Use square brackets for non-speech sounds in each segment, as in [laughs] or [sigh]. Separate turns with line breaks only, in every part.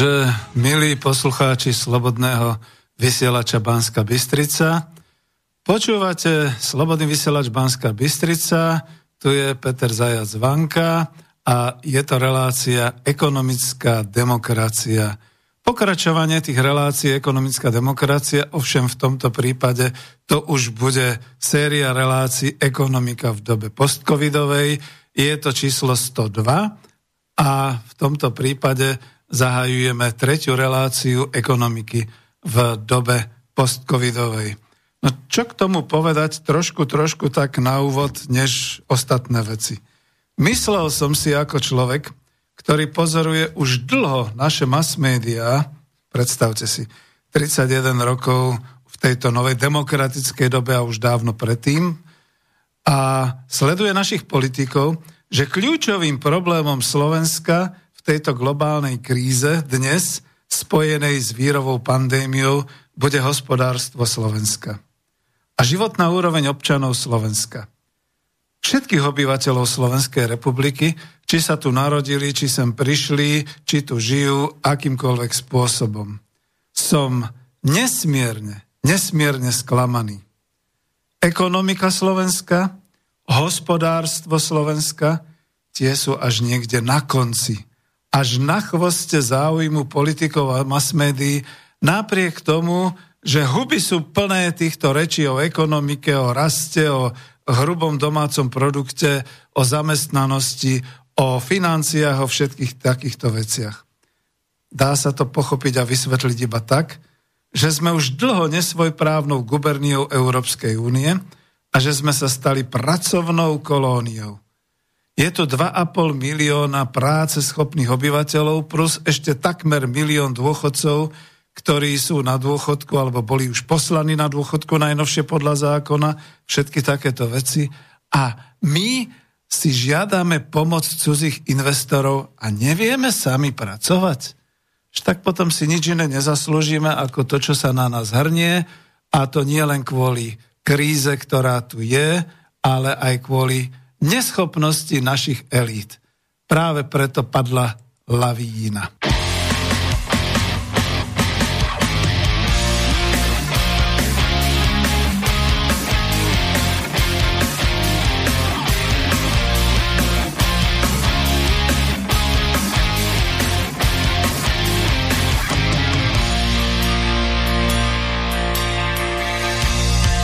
Takže, milí poslucháči Slobodného vysielača Banska Bystrica, počúvate Slobodný vysielač Banska Bystrica, tu je Peter Zajac Vanka a je to relácia Ekonomická demokracia. Pokračovanie tých relácií Ekonomická demokracia, ovšem v tomto prípade to už bude séria relácií Ekonomika v dobe postcovidovej. Je to číslo 102 a v tomto prípade zahajujeme tretiu reláciu ekonomiky v dobe postcovidovej. No čo k tomu povedať trošku, trošku tak na úvod, než ostatné veci. Myslel som si ako človek, ktorý pozoruje už dlho naše mass media, predstavte si, 31 rokov v tejto novej demokratickej dobe a už dávno predtým, a sleduje našich politikov, že kľúčovým problémom Slovenska v tejto globálnej kríze dnes, spojenej s vírovou pandémiou, bude hospodárstvo Slovenska. A životná úroveň občanov Slovenska. Všetkých obyvateľov Slovenskej republiky, či sa tu narodili, či sem prišli, či tu žijú, akýmkoľvek spôsobom. Som nesmierne, nesmierne sklamaný. Ekonomika Slovenska, hospodárstvo Slovenska, tie sú až niekde na konci až na chvoste záujmu politikov a masmédií, napriek tomu, že huby sú plné týchto rečí o ekonomike, o raste, o hrubom domácom produkte, o zamestnanosti, o financiách, o všetkých takýchto veciach. Dá sa to pochopiť a vysvetliť iba tak, že sme už dlho nesvojprávnou guberniou Európskej únie a že sme sa stali pracovnou kolóniou. Je tu 2,5 milióna práce schopných obyvateľov plus ešte takmer milión dôchodcov, ktorí sú na dôchodku alebo boli už poslaní na dôchodku najnovšie podľa zákona, všetky takéto veci. A my si žiadame pomoc cudzích investorov a nevieme sami pracovať. Tak potom si nič iné nezaslúžime ako to, čo sa na nás hrnie a to nie len kvôli kríze, ktorá tu je, ale aj kvôli neschopnosti našich elít. Práve preto padla lavína.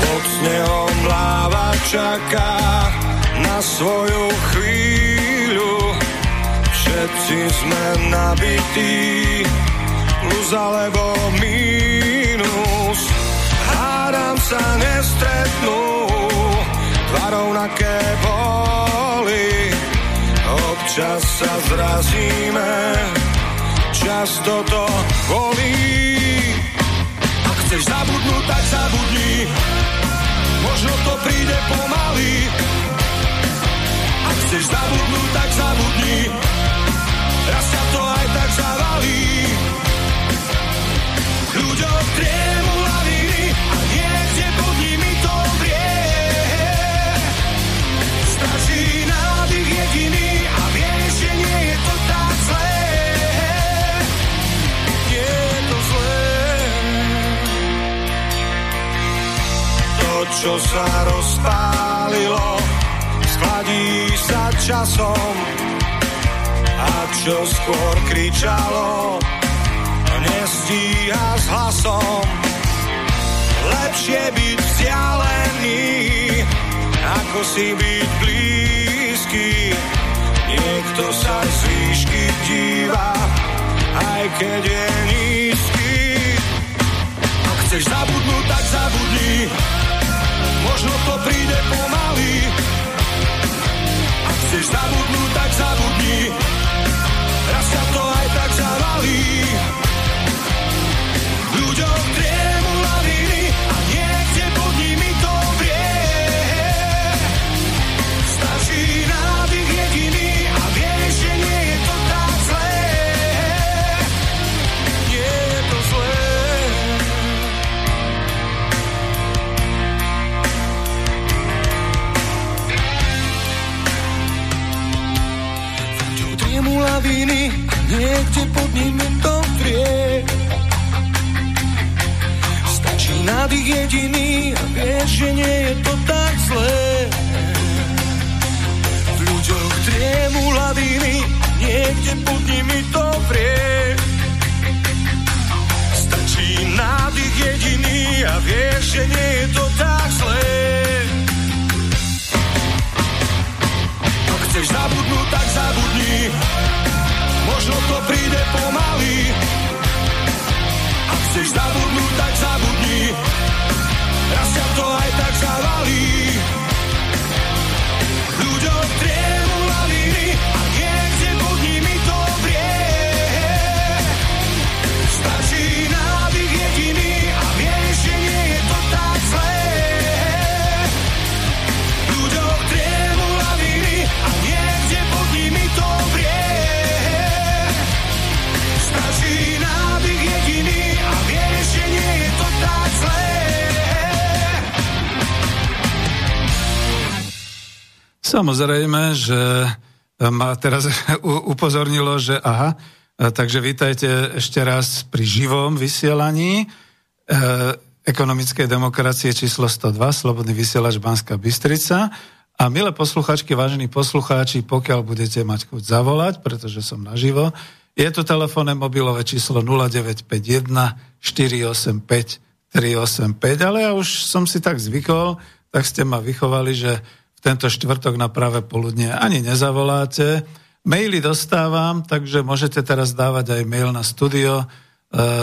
Pod svoju chvíľu. Všetci sme nabití, plus alebo mínus. Hádam sa nestretnú, dva rovnaké boli. Občas sa zrazíme, často to bolí. Ak chceš zabudnúť, tak zabudni, možno to príde pomaly chceš zabudnúť, tak zabudni. Raz ťa to aj tak zavalí. Ľuďom triemu lavíny a niekde pod nimi to vrie. Straší nádych jediný a vieš, že nie je to tak zlé. Je to zlé. To, čo sa rozpálilo, časom a čo skôr kričalo, nestíha s hlasom. Lepšie byť vzdialený, ako si byť blízky. Niekto sa z výšky díva, aj keď je nízky.
Samozrejme, že ma teraz [laughs] upozornilo, že aha, e, takže vítajte ešte raz pri živom vysielaní e, ekonomickej demokracie číslo 102, Slobodný vysielač Banská Bystrica. A milé posluchačky, vážení poslucháči, pokiaľ budete mať chuť zavolať, pretože som naživo, je to telefónne mobilové číslo 0951 485 385, ale ja už som si tak zvykol, tak ste ma vychovali, že v tento štvrtok na práve poludne ani nezavoláte. Maily dostávam, takže môžete teraz dávať aj mail na studio e,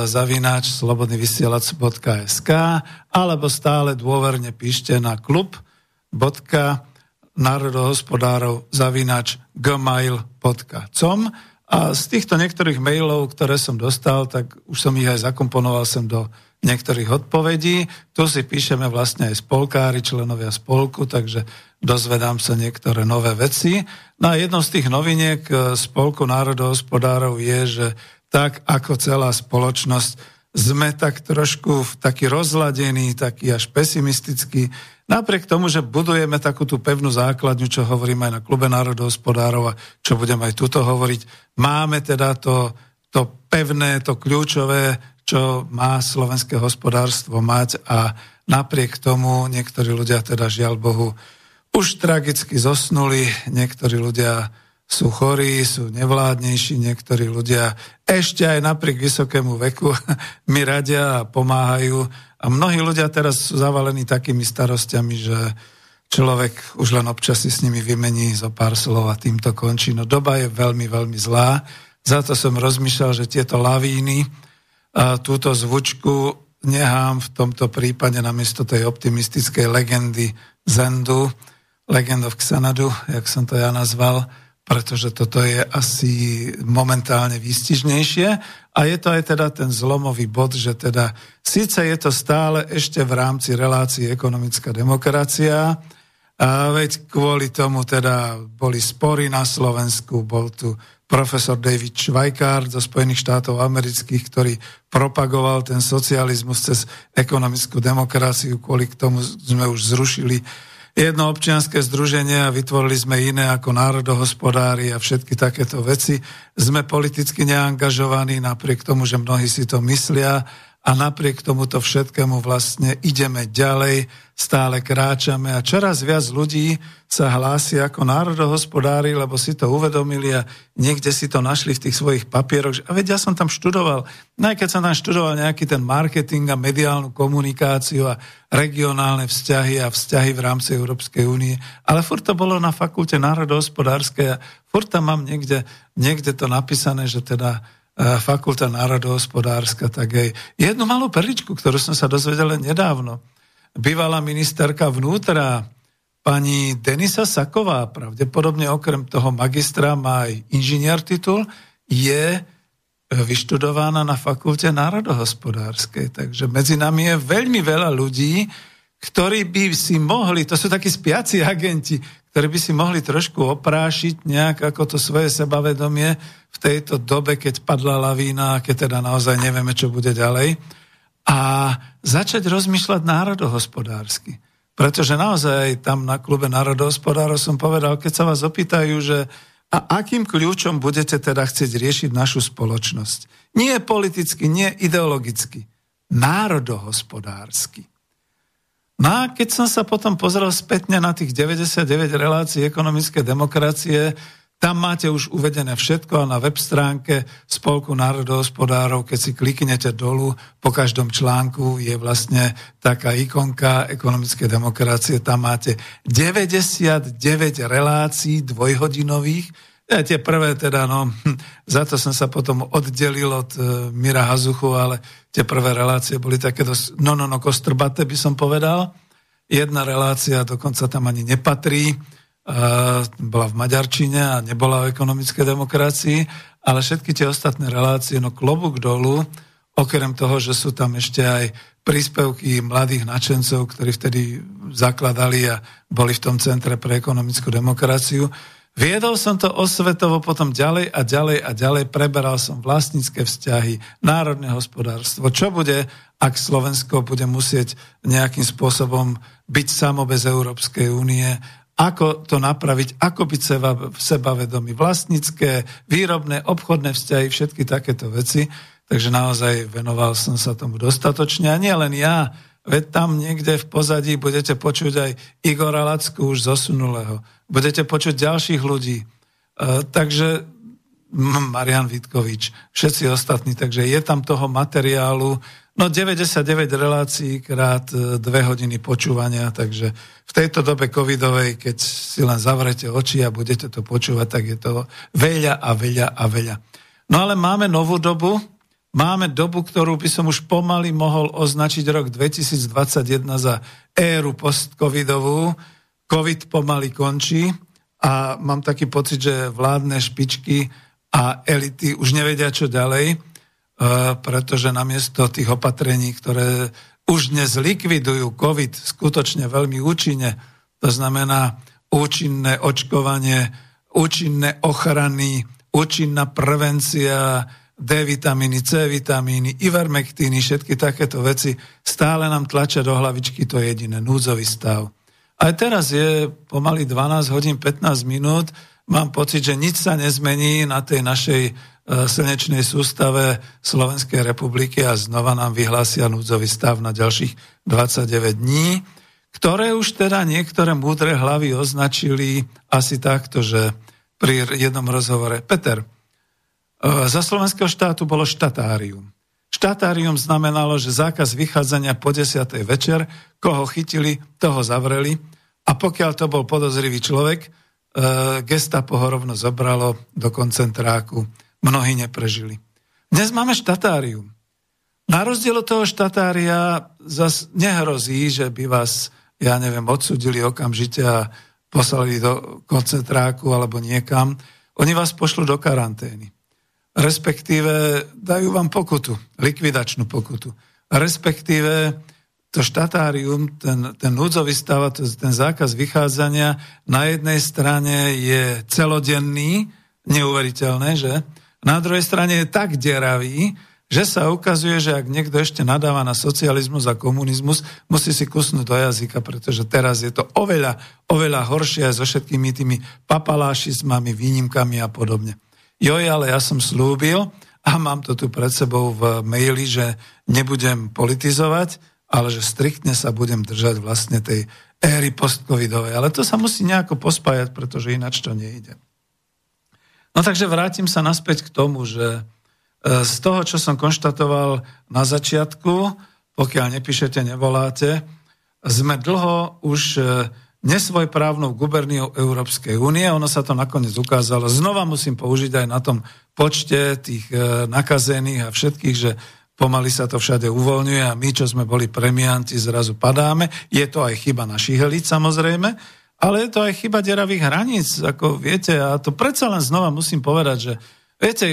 zavináč slobodnyvysielac.sk alebo stále dôverne píšte na klub národohospodárov zavináč gmail.com a z týchto niektorých mailov, ktoré som dostal, tak už som ich aj zakomponoval sem do niektorých odpovedí. Tu si píšeme vlastne aj spolkári, členovia spolku, takže dozvedám sa niektoré nové veci. No a jednou z tých noviniek e, Spolku národohospodárov je, že tak ako celá spoločnosť sme tak trošku v taký rozladený, taký až pesimistický, napriek tomu, že budujeme takú tú pevnú základňu, čo hovorím aj na klube národohospodárov a čo budem aj tuto hovoriť, máme teda to, to pevné, to kľúčové, čo má slovenské hospodárstvo mať a napriek tomu niektorí ľudia teda žiaľ Bohu už tragicky zosnuli, niektorí ľudia sú chorí, sú nevládnejší, niektorí ľudia ešte aj napriek vysokému veku [laughs] mi radia a pomáhajú. A mnohí ľudia teraz sú zavalení takými starostiami, že človek už len občas si s nimi vymení zo pár slov a týmto končí. No doba je veľmi, veľmi zlá. Za to som rozmýšľal, že tieto lavíny, a túto zvučku nechám v tomto prípade namiesto tej optimistickej legendy Zendu, Legend of Xanadu, jak som to ja nazval, pretože toto je asi momentálne výstižnejšie. A je to aj teda ten zlomový bod, že teda síce je to stále ešte v rámci relácií ekonomická demokracia, a veď kvôli tomu teda boli spory na Slovensku, bol tu profesor David Schweikart zo Spojených štátov amerických, ktorý propagoval ten socializmus cez ekonomickú demokraciu, kvôli tomu sme už zrušili jedno občianske združenie a vytvorili sme iné ako národohospodári a všetky takéto veci. Sme politicky neangažovaní napriek tomu, že mnohí si to myslia a napriek tomuto všetkému vlastne ideme ďalej, stále kráčame a čoraz viac ľudí sa hlási ako národohospodári, lebo si to uvedomili a niekde si to našli v tých svojich papieroch. A veď ja som tam študoval, no aj keď som tam študoval nejaký ten marketing a mediálnu komunikáciu a regionálne vzťahy a vzťahy v rámci Európskej únie, ale furt to bolo na fakulte národohospodárskej a furt tam mám niekde, niekde to napísané, že teda fakulta národohospodárska, tak aj jednu malú perličku, ktorú som sa dozvedel len nedávno. Bývalá ministerka vnútra, pani Denisa Saková, pravdepodobne okrem toho magistra má aj inžinier titul, je vyštudovaná na fakulte národohospodárskej. Takže medzi nami je veľmi veľa ľudí, ktorí by si mohli, to sú takí spiaci agenti, ktorí by si mohli trošku oprášiť nejak ako to svoje sebavedomie v tejto dobe, keď padla lavína, keď teda naozaj nevieme, čo bude ďalej. A začať rozmýšľať národohospodársky. Pretože naozaj tam na klube národohospodárov som povedal, keď sa vás opýtajú, že a akým kľúčom budete teda chcieť riešiť našu spoločnosť? Nie politicky, nie ideologicky. Národohospodársky. No a keď som sa potom pozrel spätne na tých 99 relácií ekonomické demokracie, tam máte už uvedené všetko a na web stránke Spolku národohospodárov, keď si kliknete dolu, po každom článku je vlastne taká ikonka ekonomické demokracie, tam máte 99 relácií dvojhodinových, ja, tie prvé teda, no, hm, za to som sa potom oddelil od uh, Mira Hazuchu, ale tie prvé relácie boli také dosť, no, no, no, kostrbaté by som povedal. Jedna relácia dokonca tam ani nepatrí, uh, bola v Maďarčine a nebola o ekonomickej demokracii, ale všetky tie ostatné relácie, no klobúk dolu, okrem toho, že sú tam ešte aj príspevky mladých načencov, ktorí vtedy zakladali a boli v tom centre pre ekonomickú demokraciu, Viedol som to osvetovo potom ďalej a ďalej a ďalej, preberal som vlastnícke vzťahy, národné hospodárstvo. Čo bude, ak Slovensko bude musieť nejakým spôsobom byť samo bez Európskej únie, ako to napraviť, ako byť seba, sebavedomí, vlastnícke, výrobné, obchodné vzťahy, všetky takéto veci. Takže naozaj venoval som sa tomu dostatočne. A nie len ja, veď tam niekde v pozadí budete počuť aj Igora Lacku už zosunulého budete počuť ďalších ľudí. E, takže Marian Vitkovič, všetci ostatní, takže je tam toho materiálu, no 99 relácií krát e, dve hodiny počúvania, takže v tejto dobe covidovej, keď si len zavrete oči a budete to počúvať, tak je to veľa a veľa a veľa. No ale máme novú dobu, máme dobu, ktorú by som už pomaly mohol označiť rok 2021 za éru postcovidovú, COVID pomaly končí a mám taký pocit, že vládne špičky a elity už nevedia, čo ďalej, e, pretože namiesto tých opatrení, ktoré už dnes likvidujú COVID skutočne veľmi účinne, to znamená účinné očkovanie, účinné ochrany, účinná prevencia, D vitamíny, C vitamíny, ivermektíny, všetky takéto veci stále nám tlačia do hlavičky to jediné, núdzový stav. Aj teraz je pomaly 12 hodín 15 minút. Mám pocit, že nič sa nezmení na tej našej e, slnečnej sústave Slovenskej republiky a znova nám vyhlásia núdzový stav na ďalších 29 dní, ktoré už teda niektoré múdre hlavy označili asi takto, že pri jednom rozhovore. Peter, e, za slovenského štátu bolo štatárium. Štatárium znamenalo, že zákaz vychádzania po 10. večer, koho chytili, toho zavreli a pokiaľ to bol podozrivý človek, e, gestapo ho rovno zobralo do koncentráku. Mnohí neprežili. Dnes máme štatárium. Na rozdiel od toho štatária zas nehrozí, že by vás, ja neviem, odsudili okamžite a poslali do koncentráku alebo niekam. Oni vás pošlú do karantény. Respektíve dajú vám pokutu, likvidačnú pokutu. Respektíve to štatárium, ten, ten núdzový stav, ten zákaz vychádzania na jednej strane je celodenný, neuveriteľné, že? Na druhej strane je tak deravý, že sa ukazuje, že ak niekto ešte nadáva na socializmus a komunizmus, musí si kusnúť do jazyka, pretože teraz je to oveľa, oveľa horšie aj so všetkými tými papalášizmami, výnimkami a podobne. Joj, ale ja som slúbil, a mám to tu pred sebou v maili, že nebudem politizovať, ale že striktne sa budem držať vlastne tej éry postcovidovej. Ale to sa musí nejako pospájať, pretože ináč to nejde. No takže vrátim sa naspäť k tomu, že e, z toho, čo som konštatoval na začiatku, pokiaľ nepíšete, nevoláte, sme dlho už e, nesvojprávnou guberniou Európskej únie. Ono sa to nakoniec ukázalo. Znova musím použiť aj na tom počte tých e, nakazených a všetkých, že pomaly sa to všade uvoľňuje a my, čo sme boli premianti, zrazu padáme. Je to aj chyba našich elit, samozrejme, ale je to aj chyba deravých hraníc, ako viete, a to predsa len znova musím povedať, že viete,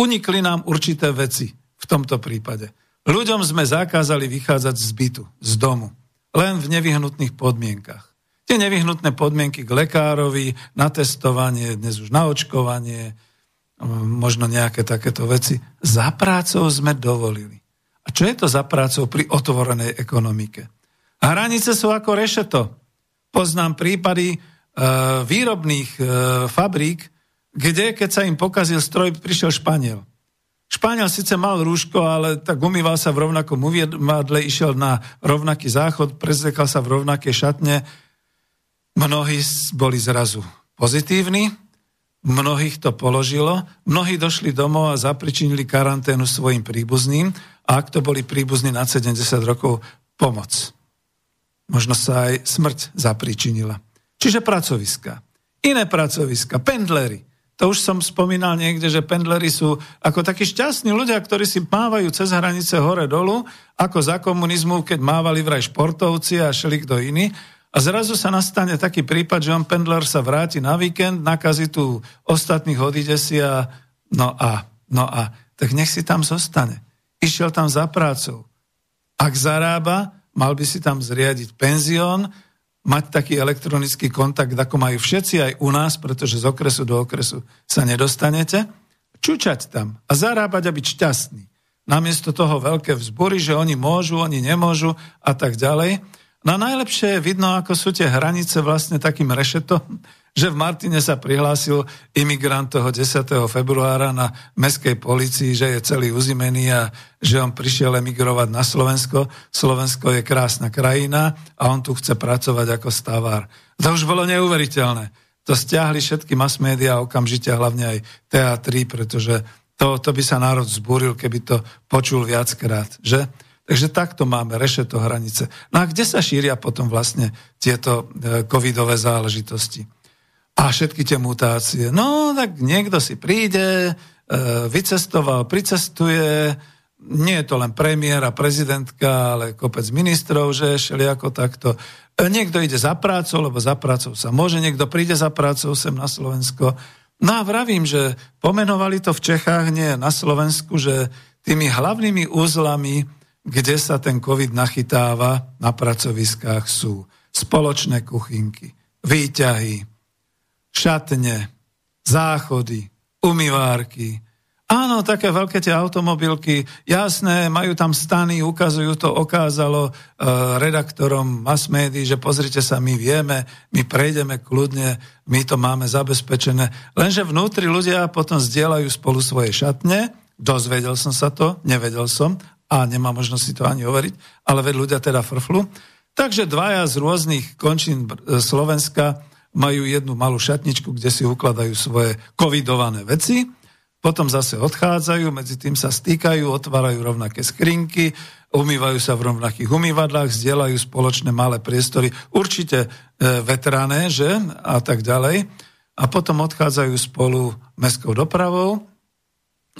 unikli nám určité veci v tomto prípade. Ľuďom sme zakázali vychádzať z bytu, z domu, len v nevyhnutných podmienkach. Tie nevyhnutné podmienky k lekárovi, na testovanie, dnes už na očkovanie, možno nejaké takéto veci. Za prácou sme dovolili. A čo je to za prácou pri otvorenej ekonomike? Hranice sú ako rešeto. Poznám prípady e, výrobných e, fabrík, kde, keď sa im pokazil stroj, prišiel Španiel. Španiel síce mal rúško, ale tak umýval sa v rovnakom umývadle, išiel na rovnaký záchod, prezekal sa v rovnaké šatne. Mnohí boli zrazu pozitívni, Mnohých to položilo, mnohí došli domov a zapričinili karanténu svojim príbuzným a ak to boli príbuzní na 70 rokov, pomoc. Možno sa aj smrť zapričinila. Čiže pracoviska. Iné pracoviska, pendlery. To už som spomínal niekde, že pendlery sú ako takí šťastní ľudia, ktorí si mávajú cez hranice hore-dolu, ako za komunizmu, keď mávali vraj športovci a šeli kto iný. A zrazu sa nastane taký prípad, že on pendler sa vráti na víkend, nakazí tu ostatných, odíde si a no a, no a, tak nech si tam zostane. Išiel tam za prácou. Ak zarába, mal by si tam zriadiť penzión, mať taký elektronický kontakt, ako majú všetci aj u nás, pretože z okresu do okresu sa nedostanete, čučať tam a zarábať a byť šťastný. Namiesto toho veľké vzbory, že oni môžu, oni nemôžu a tak ďalej. No najlepšie je vidno, ako sú tie hranice vlastne takým rešetom, že v Martine sa prihlásil imigrant toho 10. februára na meskej policii, že je celý uzimený a že on prišiel emigrovať na Slovensko. Slovensko je krásna krajina a on tu chce pracovať ako stavár. To už bolo neuveriteľné. To stiahli všetky mass media okamžite, hlavne aj teatry, pretože to, to by sa národ zbúril, keby to počul viackrát, že? Takže takto máme rešeto hranice. No a kde sa šíria potom vlastne tieto e, covidové záležitosti? A všetky tie mutácie. No, tak niekto si príde, e, vycestoval, pricestuje, nie je to len premiér a prezidentka, ale kopec ministrov, že šeli ako takto. E, niekto ide za prácou, lebo za prácou sa môže, niekto príde za prácou sem na Slovensko. No a vravím, že pomenovali to v Čechách, nie na Slovensku, že tými hlavnými úzlami kde sa ten COVID nachytáva na pracoviskách sú spoločné kuchynky, výťahy, šatne, záchody, umývárky. Áno, také veľké tie automobilky, jasné, majú tam stany, ukazujú to, okázalo e, redaktorom mass médií, že pozrite sa, my vieme, my prejdeme kľudne, my to máme zabezpečené. Lenže vnútri ľudia potom zdieľajú spolu svoje šatne, dozvedel som sa to, nevedel som, a nemá možnosť si to ani overiť, ale veď ľudia teda frflu. Takže dvaja z rôznych končín e, Slovenska majú jednu malú šatničku, kde si ukladajú svoje covidované veci, potom zase odchádzajú, medzi tým sa stýkajú, otvárajú rovnaké skrinky, umývajú sa v rovnakých umývadlách, zdieľajú spoločné malé priestory, určite e, vetrané, že? A tak ďalej. A potom odchádzajú spolu mestskou dopravou.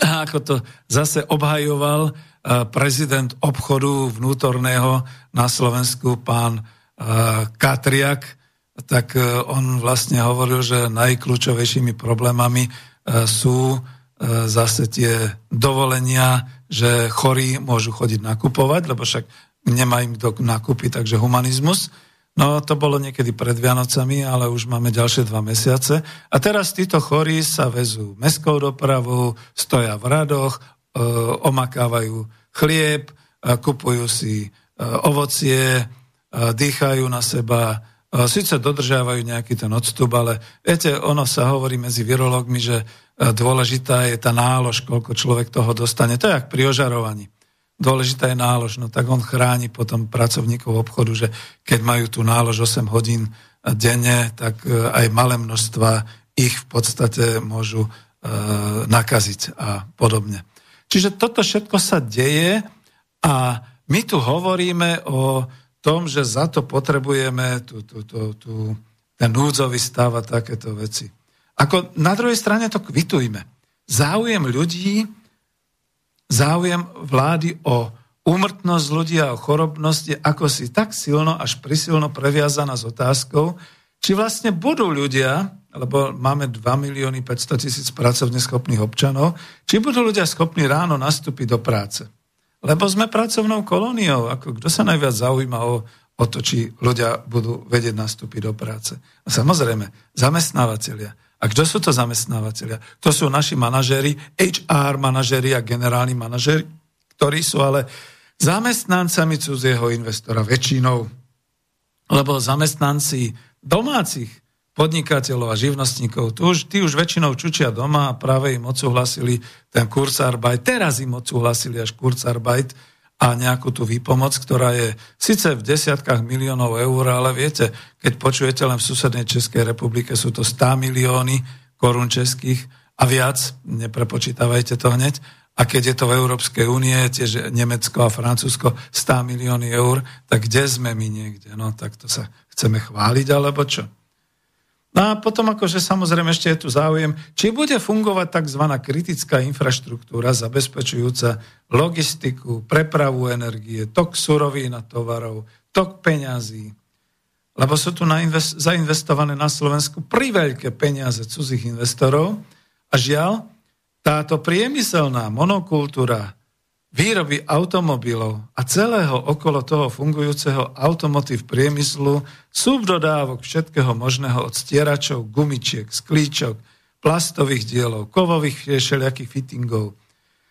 A ako to zase obhajoval prezident obchodu vnútorného na Slovensku, pán Katriak, tak e, on vlastne hovoril, že najkľúčovejšími problémami sú zase tie dovolenia, že chorí môžu chodiť nakupovať, lebo však nemá im kto nakúpiť, takže humanizmus. No to bolo niekedy pred Vianocami, ale už máme ďalšie dva mesiace. A teraz títo chorí sa vezú mestskou dopravou, stoja v radoch, omakávajú chlieb, kupujú si e, ovocie, dýchajú na seba, síce dodržiavajú nejaký ten odstup, ale viete, ono sa hovorí medzi virológmi, že dôležitá je tá nálož, koľko človek toho dostane. To je jak pri ožarovaní. dôležitá je nálož. No tak on chráni potom pracovníkov obchodu, že keď majú tú nálož 8 hodín denne, tak aj malé množstva ich v podstate môžu nakaziť a podobne. Čiže toto všetko sa deje a my tu hovoríme o tom, že za to potrebujeme tú, tú, tú, tú, ten núdzový stav a takéto veci. Ako na druhej strane to kvitujme. Záujem ľudí, záujem vlády o úmrtnosť ľudí a o chorobnosť je ako si tak silno, až prisilno previazaná s otázkou, či vlastne budú ľudia, lebo máme 2 milióny 500 tisíc pracovne schopných občanov, či budú ľudia schopní ráno nastúpiť do práce. Lebo sme pracovnou kolóniou. Ako, kto sa najviac zaujíma o, o to, či ľudia budú vedieť nastúpiť do práce? A samozrejme, zamestnávateľia. A kto sú to zamestnávateľia? To sú naši manažéri, HR manažéri a generálni manažéri, ktorí sú ale zamestnancami cudzieho investora väčšinou. Lebo zamestnanci domácich podnikateľov a živnostníkov, tí už, tí už väčšinou čučia doma a práve im odsúhlasili ten Kurzarbeit, teraz im odsúhlasili až Kurzarbeit a nejakú tú výpomoc, ktorá je síce v desiatkách miliónov eur, ale viete, keď počujete len v susednej Českej republike, sú to 100 milióny korún českých a viac, neprepočítavajte to hneď, a keď je to v Európskej únie, tiež Nemecko a Francúzsko 100 milióny eur, tak kde sme my niekde? No tak to sa chceme chváliť, alebo čo? No a potom akože samozrejme ešte je tu záujem, či bude fungovať tzv. kritická infraštruktúra zabezpečujúca logistiku, prepravu energie, tok surovín a tovarov, tok peňazí. Lebo sú tu zainvestované na Slovensku priveľké peniaze cudzích investorov a žiaľ, táto priemyselná monokultúra výroby automobilov a celého okolo toho fungujúceho automotív priemyslu, subdodávok všetkého možného od stieračov, gumičiek, sklíčok, plastových dielov, kovových všelijakých fittingov,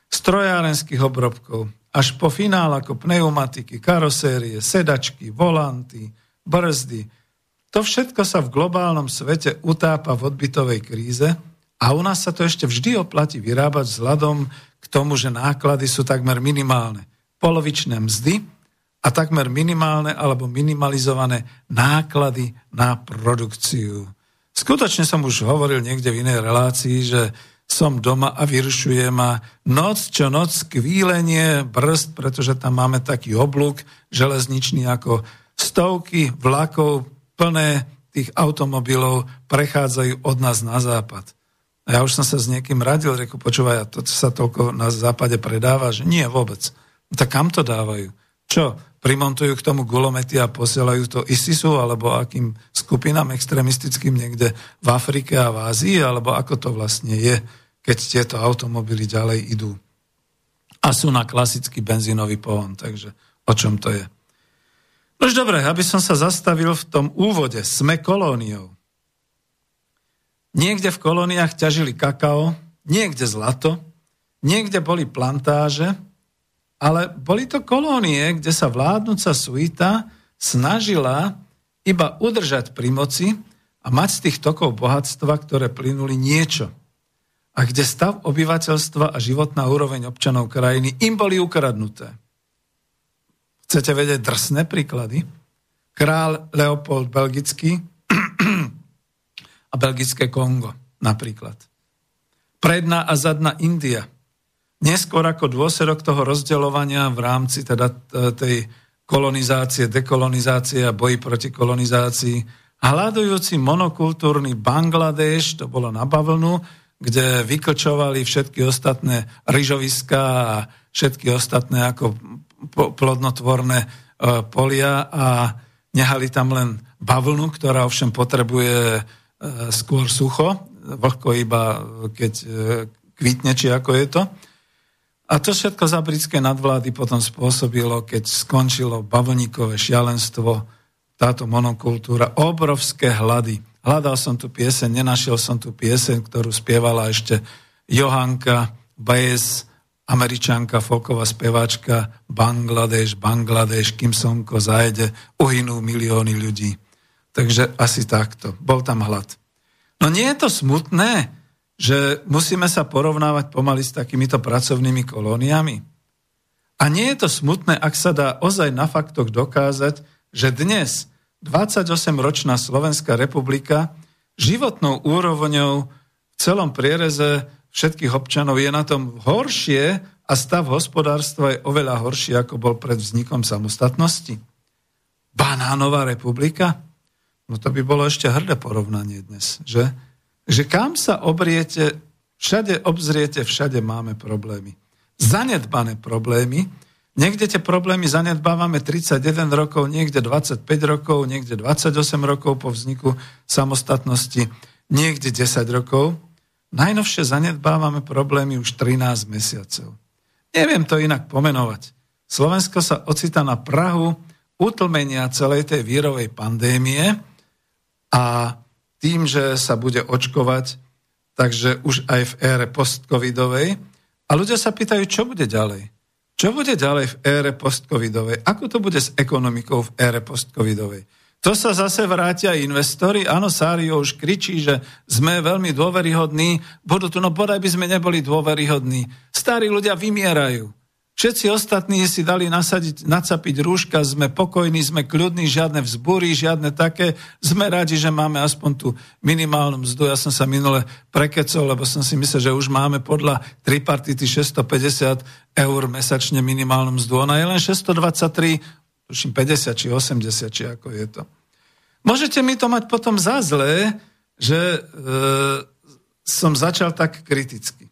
strojárenských obrobkov, až po finál ako pneumatiky, karosérie, sedačky, volanty, brzdy. To všetko sa v globálnom svete utápa v odbytovej kríze a u nás sa to ešte vždy oplatí vyrábať vzhľadom k tomu, že náklady sú takmer minimálne. Polovičné mzdy a takmer minimálne alebo minimalizované náklady na produkciu. Skutočne som už hovoril niekde v inej relácii, že som doma a vyrušuje ma noc čo noc kvílenie brzd, pretože tam máme taký oblúk železničný ako stovky vlakov plné tých automobilov prechádzajú od nás na západ. A ja už som sa s niekým radil, reku, počúvaj, a to sa toľko na západe predáva, že nie vôbec. No tak kam to dávajú? Čo? Primontujú k tomu gulomety a posielajú to ISISu alebo akým skupinám extremistickým niekde v Afrike a v Ázii, alebo ako to vlastne je, keď tieto automobily ďalej idú. A sú na klasický benzínový pohon, takže o čom to je? Nož dobre, aby som sa zastavil v tom úvode, sme kolóniou. Niekde v kolóniách ťažili kakao, niekde zlato, niekde boli plantáže, ale boli to kolónie, kde sa vládnúca suita snažila iba udržať pri moci a mať z tých tokov bohatstva, ktoré plynuli niečo. A kde stav obyvateľstva a životná úroveň občanov krajiny im boli ukradnuté. Chcete vedieť drsné príklady? Král Leopold Belgický a belgické Kongo napríklad. Predná a zadná India. Neskôr ako dôsledok toho rozdeľovania v rámci teda tej kolonizácie, dekolonizácie a boji proti kolonizácii, hľadujúci monokultúrny Bangladeš, to bolo na bavlnu, kde vyklčovali všetky ostatné ryžoviská a všetky ostatné ako plodnotvorné e, polia a nehali tam len bavlnu, ktorá ovšem potrebuje E, skôr sucho, vlhko iba keď e, kvitne, či ako je to. A to všetko za britské nadvlády potom spôsobilo, keď skončilo bavlníkové šialenstvo, táto monokultúra, obrovské hlady. Hľadal som tu pieseň, nenašiel som tu pieseň, ktorú spievala ešte Johanka Baez, američanka, folková speváčka, Bangladeš, Bangladeš, kým slnko zajde, uhynú milióny ľudí. Takže asi takto. Bol tam hlad. No nie je to smutné, že musíme sa porovnávať pomaly s takýmito pracovnými kolóniami? A nie je to smutné, ak sa dá ozaj na faktoch dokázať, že dnes 28-ročná Slovenská republika životnou úrovňou v celom priereze všetkých občanov je na tom horšie a stav hospodárstva je oveľa horší, ako bol pred vznikom samostatnosti. Banánová republika? No to by bolo ešte hrdé porovnanie dnes, že? Že kam sa obriete, všade obzriete, všade máme problémy zanedbané problémy. Niekde tie problémy zanedbávame 31 rokov, niekde 25 rokov, niekde 28 rokov po vzniku samostatnosti, niekde 10 rokov. Najnovšie zanedbávame problémy už 13 mesiacov. Neviem to inak pomenovať. Slovensko sa ocita na Prahu utlmenia celej tej vírovej pandémie a tým, že sa bude očkovať, takže už aj v ére postcovidovej, a ľudia sa pýtajú, čo bude ďalej? Čo bude ďalej v ére postcovidovej? Ako to bude s ekonomikou v ére postcovidovej? To sa zase vrátia investori. Áno, Sário už kričí, že sme veľmi dôveryhodní. Budú tu, no bodaj by sme neboli dôveryhodní. Starí ľudia vymierajú. Všetci ostatní si dali nasadiť, nacapiť rúška, sme pokojní, sme kľudní, žiadne vzbúry, žiadne také. Sme radi, že máme aspoň tú minimálnu mzdu. Ja som sa minule prekecol, lebo som si myslel, že už máme podľa tripartity 650 eur mesačne minimálnu mzdu. Ona je len 623, tuším 50 či 80, či ako je to. Môžete mi to mať potom za zlé, že e, som začal tak kriticky.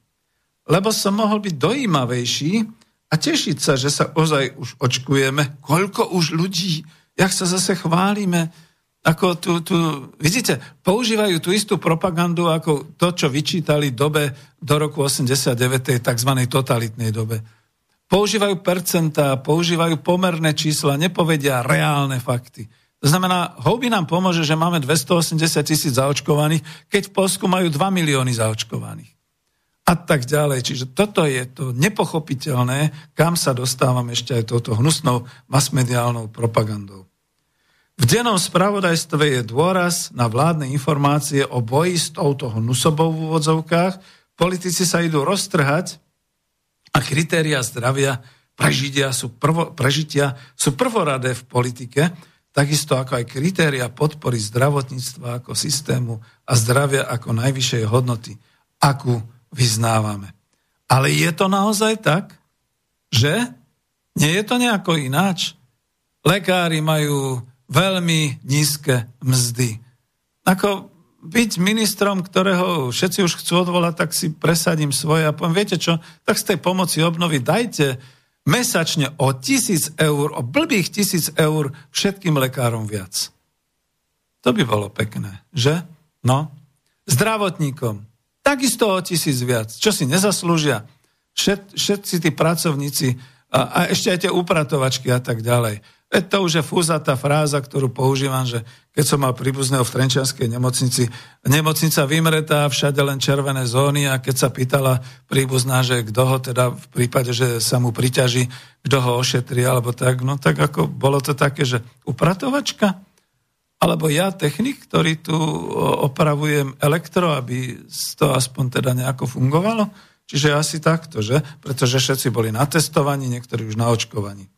Lebo som mohol byť dojímavejší, a tešiť sa, že sa ozaj už očkujeme. Koľko už ľudí, jak sa zase chválime, ako tu, tu, vidíte, používajú tú istú propagandu ako to, čo vyčítali dobe do roku 89. tzv. totalitnej dobe. Používajú percentá, používajú pomerné čísla, nepovedia reálne fakty. To znamená, houby nám pomôže, že máme 280 tisíc zaočkovaných, keď v Polsku majú 2 milióny zaočkovaných a tak ďalej. Čiže toto je to nepochopiteľné, kam sa dostávam ešte aj touto hnusnou masmediálnou propagandou. V dennom spravodajstve je dôraz na vládne informácie o boji s touto hnusobou v úvodzovkách. Politici sa idú roztrhať a kritéria zdravia prežitia sú, prvo, prežitia sú prvoradé v politike, takisto ako aj kritéria podpory zdravotníctva ako systému a zdravia ako najvyššej hodnoty. Akú vyznávame. Ale je to naozaj tak, že nie je to nejako ináč? Lekári majú veľmi nízke mzdy. Ako byť ministrom, ktorého všetci už chcú odvolať, tak si presadím svoje a poviem, viete čo, tak z tej pomoci obnovy dajte mesačne o tisíc eur, o blbých tisíc eur všetkým lekárom viac. To by bolo pekné, že? No. Zdravotníkom takisto o tisíc viac. Čo si nezaslúžia? Všet, všetci tí pracovníci a, a ešte aj tie upratovačky a tak ďalej. Veď to už je fúzatá fráza, ktorú používam, že keď som mal príbuzného v Trenčianskej nemocnici, nemocnica vymretá, všade len červené zóny a keď sa pýtala príbuzná, že kto ho teda v prípade, že sa mu priťaží, kto ho ošetrí, alebo tak, no tak ako bolo to také, že upratovačka? Alebo ja technik, ktorý tu opravujem elektro, aby to aspoň teda nejako fungovalo. Čiže asi takto, že? Pretože všetci boli na testovaní, niektorí už na očkovaní.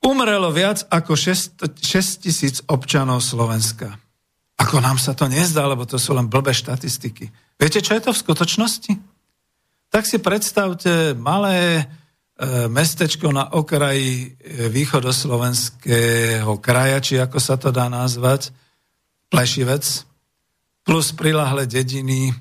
Umrelo viac ako 6, 6 tisíc občanov Slovenska. Ako nám sa to nezdá, lebo to sú len blbé štatistiky. Viete, čo je to v skutočnosti? Tak si predstavte malé mestečko na okraji e, východoslovenského kraja, či ako sa to dá nazvať, Plešivec, plus prilahle dediny,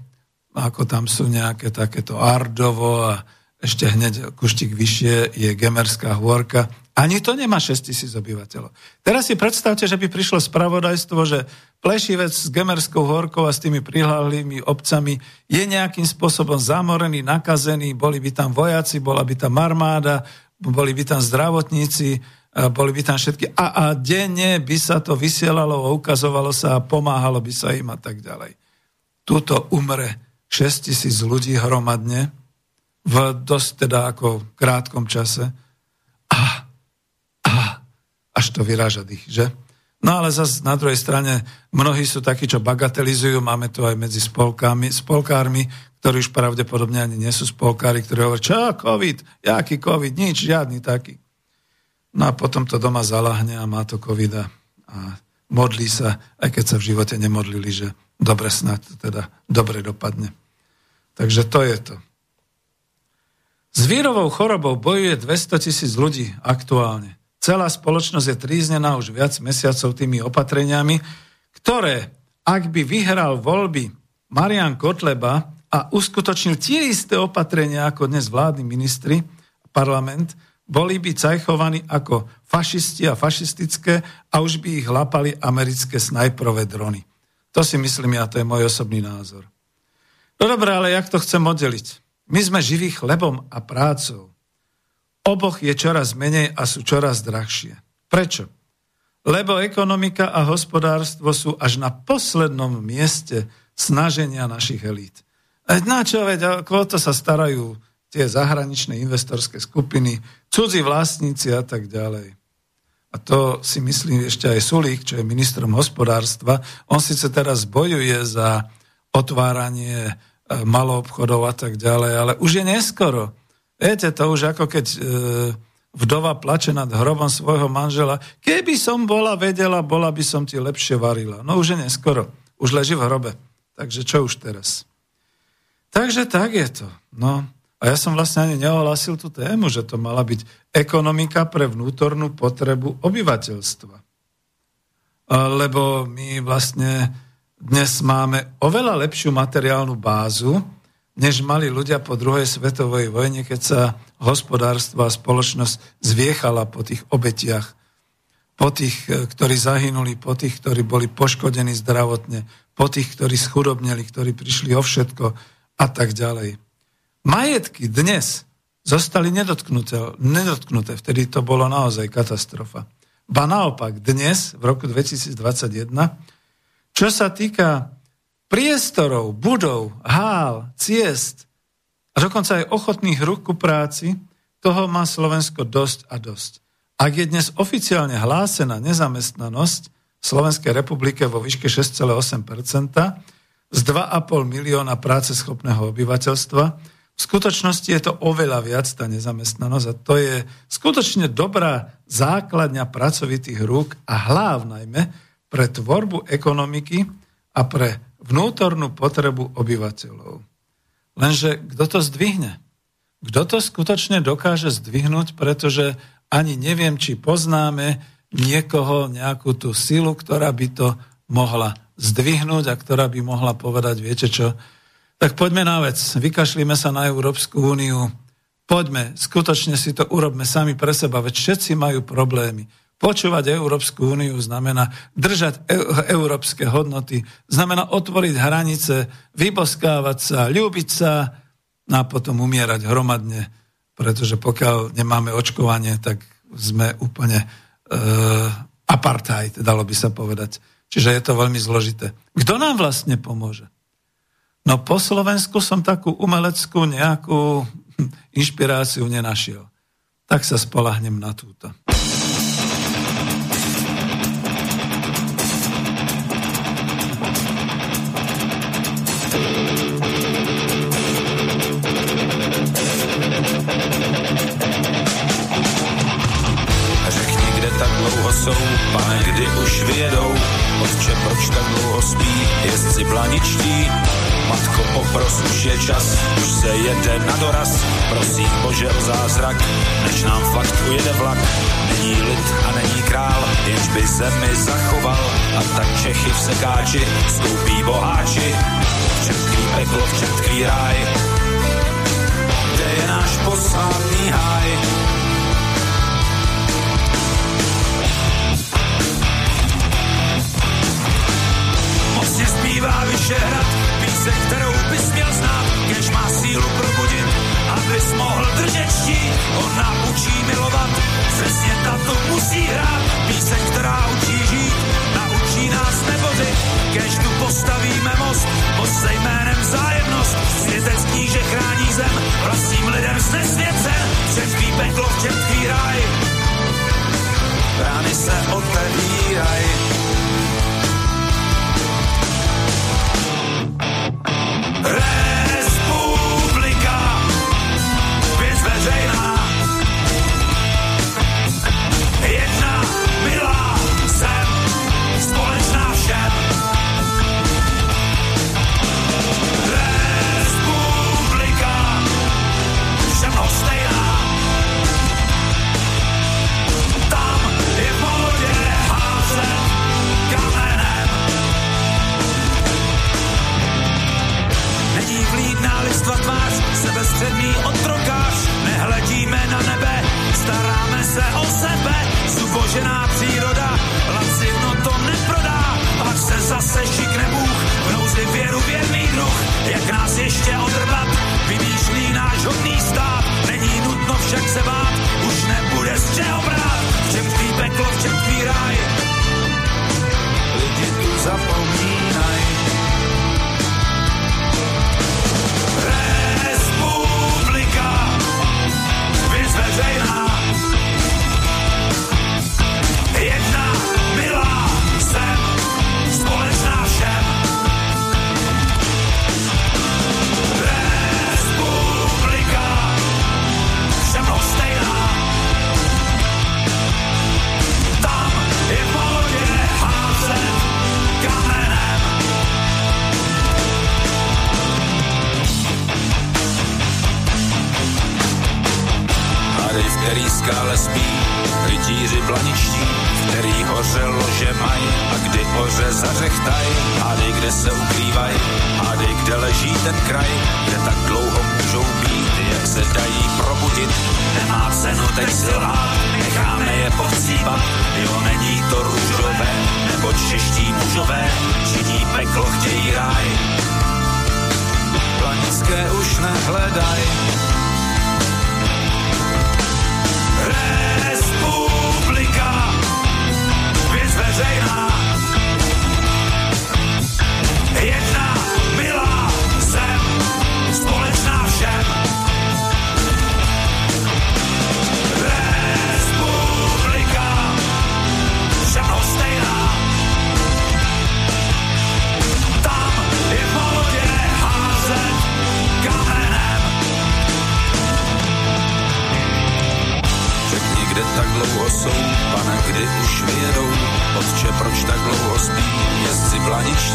ako tam sú nejaké takéto Ardovo a ešte hneď kuštík vyššie je Gemerská hôrka. Ani to nemá 6 tisíc obyvateľov. Teraz si predstavte, že by prišlo spravodajstvo, že Plešivec s Gemerskou horkou a s tými prihlahlými obcami je nejakým spôsobom zamorený, nakazený, boli by tam vojaci, bola by tam armáda, boli by tam zdravotníci, boli by tam všetky. A, a denne by sa to vysielalo, ukazovalo sa a pomáhalo by sa im a tak ďalej. Tuto umre 6 tisíc ľudí hromadne v dosť teda ako krátkom čase. Až to vyráža dých, že? No ale zase na druhej strane mnohí sú takí, čo bagatelizujú, máme to aj medzi spolkami, spolkármi, ktorí už pravdepodobne ani nie sú spolkári, ktorí hovorí, čo, COVID, jaký COVID, nič, žiadny taký. No a potom to doma zalahne a má to COVID a, a modlí sa, aj keď sa v živote nemodlili, že dobre snad teda dobre dopadne. Takže to je to. S vírovou chorobou bojuje 200 tisíc ľudí aktuálne. Celá spoločnosť je tríznená už viac mesiacov tými opatreniami, ktoré, ak by vyhral voľby Marian Kotleba, a uskutočnil tie isté opatrenia ako dnes vládni ministri, parlament, boli by cajchovaní ako fašisti a fašistické a už by ich lapali americké snajprové drony. To si myslím ja, to je môj osobný názor. No dobré, ale jak to chcem oddeliť? My sme živí chlebom a prácou. Oboch je čoraz menej a sú čoraz drahšie. Prečo? Lebo ekonomika a hospodárstvo sú až na poslednom mieste snaženia našich elít. Na čo, veď, ako to sa starajú tie zahraničné investorské skupiny, cudzí vlastníci a tak ďalej. A to si myslí ešte aj Sulík, čo je ministrom hospodárstva. On síce teraz bojuje za otváranie e, maloobchodov a tak ďalej, ale už je neskoro. Viete, to už ako keď e, vdova plače nad hrobom svojho manžela. Keby som bola vedela, bola by som ti lepšie varila. No už je neskoro. Už leží v hrobe. Takže čo už teraz? Takže tak je to. No. A ja som vlastne ani neohlasil tú tému, že to mala byť ekonomika pre vnútornú potrebu obyvateľstva. Lebo my vlastne dnes máme oveľa lepšiu materiálnu bázu, než mali ľudia po druhej svetovej vojne, keď sa hospodárstvo a spoločnosť zviechala po tých obetiach, po tých, ktorí zahynuli, po tých, ktorí boli poškodení zdravotne, po tých, ktorí schudobneli, ktorí prišli o všetko, a tak ďalej. Majetky dnes zostali nedotknuté, nedotknuté, vtedy to bolo naozaj katastrofa. Ba naopak, dnes, v roku 2021, čo sa týka priestorov, budov, hál, ciest a dokonca aj ochotných rúk ku práci, toho má Slovensko dosť a dosť. Ak je dnes oficiálne hlásená nezamestnanosť v Slovenskej republike vo výške 6,8 z 2,5 milióna práceschopného obyvateľstva. V skutočnosti je to oveľa viac tá nezamestnanosť a to je skutočne dobrá základňa pracovitých rúk a hlav najmä pre tvorbu ekonomiky a pre vnútornú potrebu obyvateľov. Lenže kto to zdvihne? Kto to skutočne dokáže zdvihnúť, pretože ani neviem, či poznáme niekoho, nejakú tú silu, ktorá by to mohla zdvihnúť a ktorá by mohla povedať, viete čo, tak poďme na vec, vykašlíme sa na Európsku úniu, poďme, skutočne si to urobme sami pre seba, veď všetci majú problémy. Počúvať Európsku úniu znamená držať európske hodnoty, znamená otvoriť hranice, vyboskávať sa, ľúbiť sa no a potom umierať hromadne, pretože pokiaľ nemáme očkovanie, tak sme úplne e, apartheid, dalo by sa povedať. Čiže je to veľmi zložité. Kto nám vlastne pomôže? No po Slovensku som takú umeleckú nejakú inšpiráciu nenašiel. Tak sa spolahnem na túto.
Pane, kdy už vyjedou Otče, proč tak dlouho spí, jezdci blaničtí? Matko, popros, už je čas, už se jede na doraz. Prosím Bože o zázrak, než nám fakt ujede vlak. Není lid a není král, jenž by zemi zachoval. A tak Čechy v sekáči skoupí boháči. Čertký peklo, čertký ráj, kde je náš posvátný háj. Zpívá Vyšehrad, píseň, kterou bys měl znát, když má sílu probudit, abys mohl držet štít, on naučí milovat, přesně tato musí hrát, píseň, která učí žít, naučí nás nebořit, kež tu postavíme most, most se jménem vzájemnost, světec kníže chrání zem, vlastním lidem znesvěcen, četký peklo, četký ráj, brány se otevírají. Hey!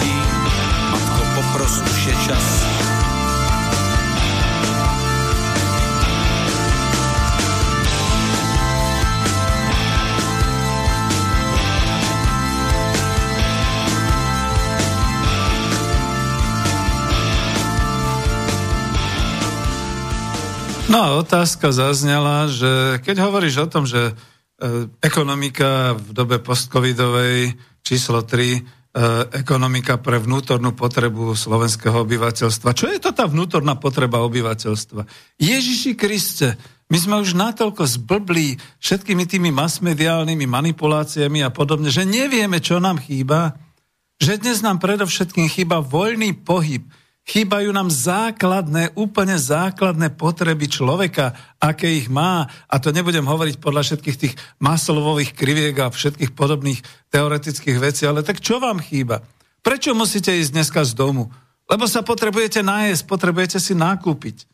Blaničtí, matko, popros, už je čas.
No a otázka zaznela, že keď hovoríš o tom, že e, ekonomika v dobe postcovidovej číslo 3, e, ekonomika pre vnútornú potrebu slovenského obyvateľstva. Čo je to tá vnútorná potreba obyvateľstva? Ježiši Kriste, my sme už natoľko zblblí všetkými tými masmediálnymi manipuláciami a podobne, že nevieme, čo nám chýba, že dnes nám predovšetkým chýba voľný pohyb, Chýbajú nám základné, úplne základné potreby človeka, aké ich má. A to nebudem hovoriť podľa všetkých tých maslovových kriviek a všetkých podobných teoretických vecí, ale tak čo vám chýba? Prečo musíte ísť dneska z domu? Lebo sa potrebujete nájsť, potrebujete si nakúpiť.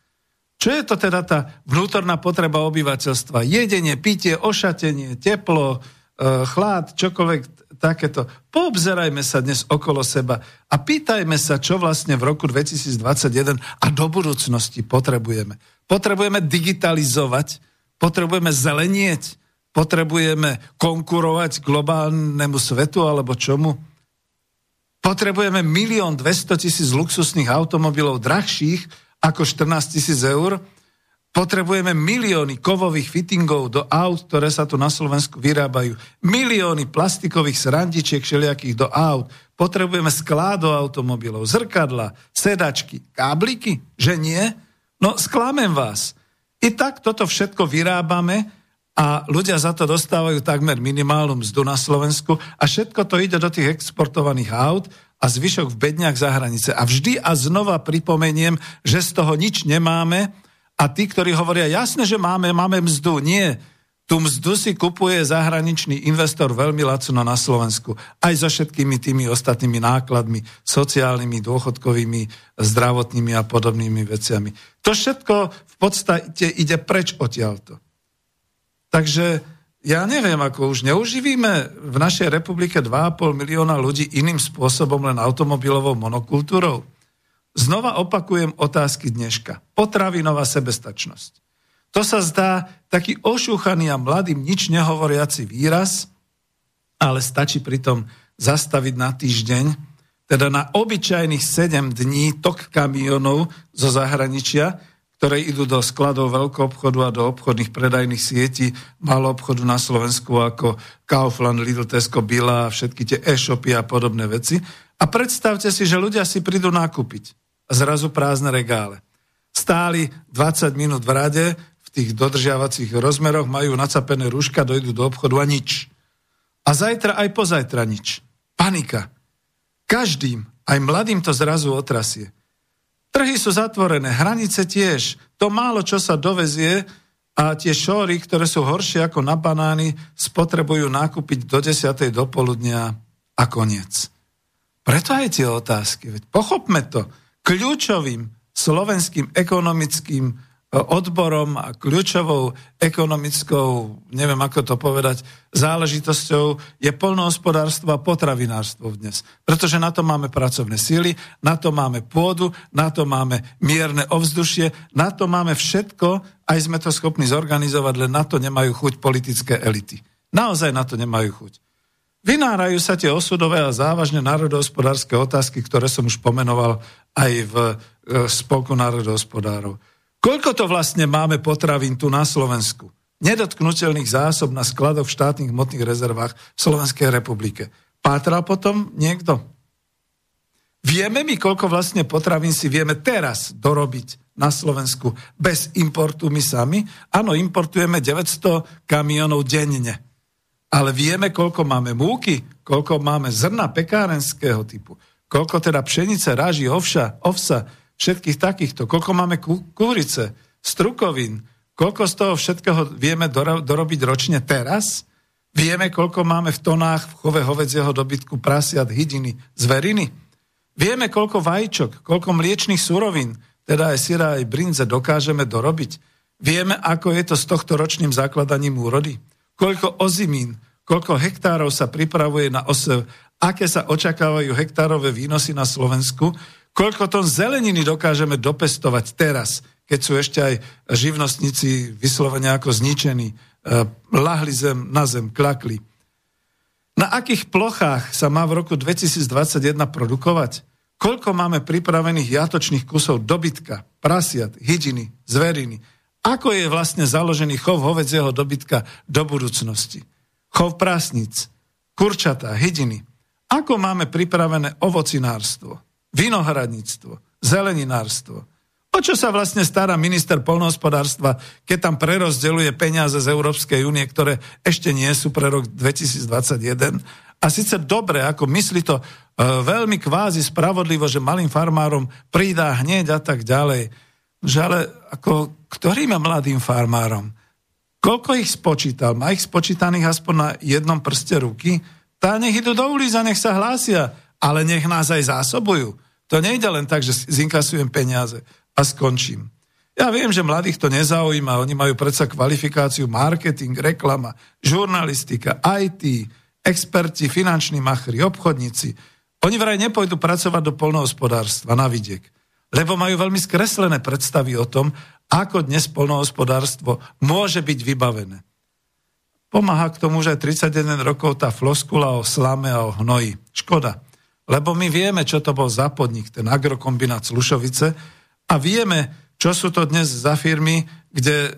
Čo je to teda tá vnútorná potreba obyvateľstva? Jedenie, pitie, ošatenie, teplo, e, chlad, čokoľvek takéto. Poobzerajme sa dnes okolo seba a pýtajme sa, čo vlastne v roku 2021 a do budúcnosti potrebujeme. Potrebujeme digitalizovať, potrebujeme zelenieť, potrebujeme konkurovať globálnemu svetu alebo čomu. Potrebujeme milión 200 tisíc luxusných automobilov drahších ako 14 tisíc eur, Potrebujeme milióny kovových fittingov do aut, ktoré sa tu na Slovensku vyrábajú. Milióny plastikových srandičiek všelijakých do aut. Potrebujeme sklá do automobilov, zrkadla, sedačky, kábliky. Že nie? No sklamem vás. I tak toto všetko vyrábame a ľudia za to dostávajú takmer minimálnu mzdu na Slovensku a všetko to ide do tých exportovaných aut a zvyšok v bedniach za hranice. A vždy a znova pripomeniem, že z toho nič nemáme, a tí, ktorí hovoria, jasne, že máme, máme mzdu. Nie. Tú mzdu si kupuje zahraničný investor veľmi lacno na Slovensku. Aj so všetkými tými ostatnými nákladmi, sociálnymi, dôchodkovými, zdravotnými a podobnými veciami. To všetko v podstate ide preč odtiaľto. Takže ja neviem, ako už neuživíme v našej republike 2,5 milióna ľudí iným spôsobom, len automobilovou monokultúrou. Znova opakujem otázky dneška. Potravinová sebestačnosť. To sa zdá taký ošúchaný a mladým nič nehovoriaci výraz, ale stačí pritom zastaviť na týždeň, teda na obyčajných 7 dní tok kamionov zo zahraničia, ktoré idú do skladov veľkoobchodu a do obchodných predajných sietí malo obchodu na Slovensku ako Kaufland, Lidl, Tesco, Bila a všetky tie e-shopy a podobné veci. A predstavte si, že ľudia si prídu nakúpiť. Zrazu prázdne regále. Stáli 20 minút v rade, v tých dodržiavacích rozmeroch, majú nacapené rúška, dojdú do obchodu a nič. A zajtra aj pozajtra nič. Panika. Každým, aj mladým to zrazu otrasie. Trhy sú zatvorené, hranice tiež. To málo, čo sa dovezie a tie šóry, ktoré sú horšie ako na banány, spotrebujú nakúpiť do 10. do poludnia a koniec. Preto aj tie otázky. Veď pochopme to. Kľúčovým slovenským ekonomickým odborom a kľúčovou ekonomickou, neviem ako to povedať, záležitosťou je polnohospodárstvo a potravinárstvo dnes. Pretože na to máme pracovné síly, na to máme pôdu, na to máme mierne ovzdušie, na to máme všetko, aj sme to schopní zorganizovať, len na to nemajú chuť politické elity. Naozaj na to nemajú chuť. Vynárajú sa tie osudové a závažne národohospodárske otázky, ktoré som už pomenoval aj v e, Spolku národohospodárov. Koľko to vlastne máme potravín tu na Slovensku? Nedotknutelných zásob na skladoch v štátnych hmotných rezervách v Slovenskej republike. Pátral potom niekto? Vieme my, koľko vlastne potravín si vieme teraz dorobiť na Slovensku bez importu my sami? Áno, importujeme 900 kamionov denne. Ale vieme, koľko máme múky, koľko máme zrna pekárenského typu, koľko teda pšenice, ráži, ovša, ovsa, všetkých takýchto, koľko máme kúrice, strukovín, koľko z toho všetkého vieme dorobiť ročne teraz, vieme, koľko máme v tonách v chove hovedzieho dobytku prasiat, hydiny, zveriny, vieme, koľko vajíčok, koľko mliečných surovín, teda aj syra, aj brinze dokážeme dorobiť, vieme, ako je to s tohto ročným zakladaním úrody, koľko ozimín, koľko hektárov sa pripravuje na osev, aké sa očakávajú hektárové výnosy na Slovensku, Koľko tón zeleniny dokážeme dopestovať teraz, keď sú ešte aj živnostníci vyslovene ako zničení, e, lahli zem na zem, klakli. Na akých plochách sa má v roku 2021 produkovať? Koľko máme pripravených jatočných kusov dobytka, prasiat, hydiny, zveriny? Ako je vlastne založený chov hovedzieho dobytka do budúcnosti? Chov prasnic, kurčatá, hydiny. Ako máme pripravené ovocinárstvo? vinohradníctvo, zeleninárstvo. O čo sa vlastne stará minister polnohospodárstva, keď tam prerozdeluje peniaze z Európskej únie, ktoré ešte nie sú pre rok 2021? A síce dobre, ako myslí to e, veľmi kvázi spravodlivo, že malým farmárom pridá hneď a tak ďalej. Že ale ako, ktorým mladým farmárom? Koľko ich spočítal? Má ich spočítaných aspoň na jednom prste ruky? Tá nech idú do ulic a nech sa hlásia ale nech nás aj zásobujú. To nejde len tak, že zinkasujem peniaze a skončím. Ja viem, že mladých to nezaujíma, oni majú predsa kvalifikáciu marketing, reklama, žurnalistika, IT, experti, finanční machri, obchodníci. Oni vraj nepôjdu pracovať do polnohospodárstva na vidiek, lebo majú veľmi skreslené predstavy o tom, ako dnes polnohospodárstvo môže byť vybavené. Pomáha k tomu aj 31 rokov tá floskula o slame a o hnoji. Škoda. Lebo my vieme, čo to bol za podnik, ten agrokombinát Slušovice a vieme, čo sú to dnes za firmy, kde e,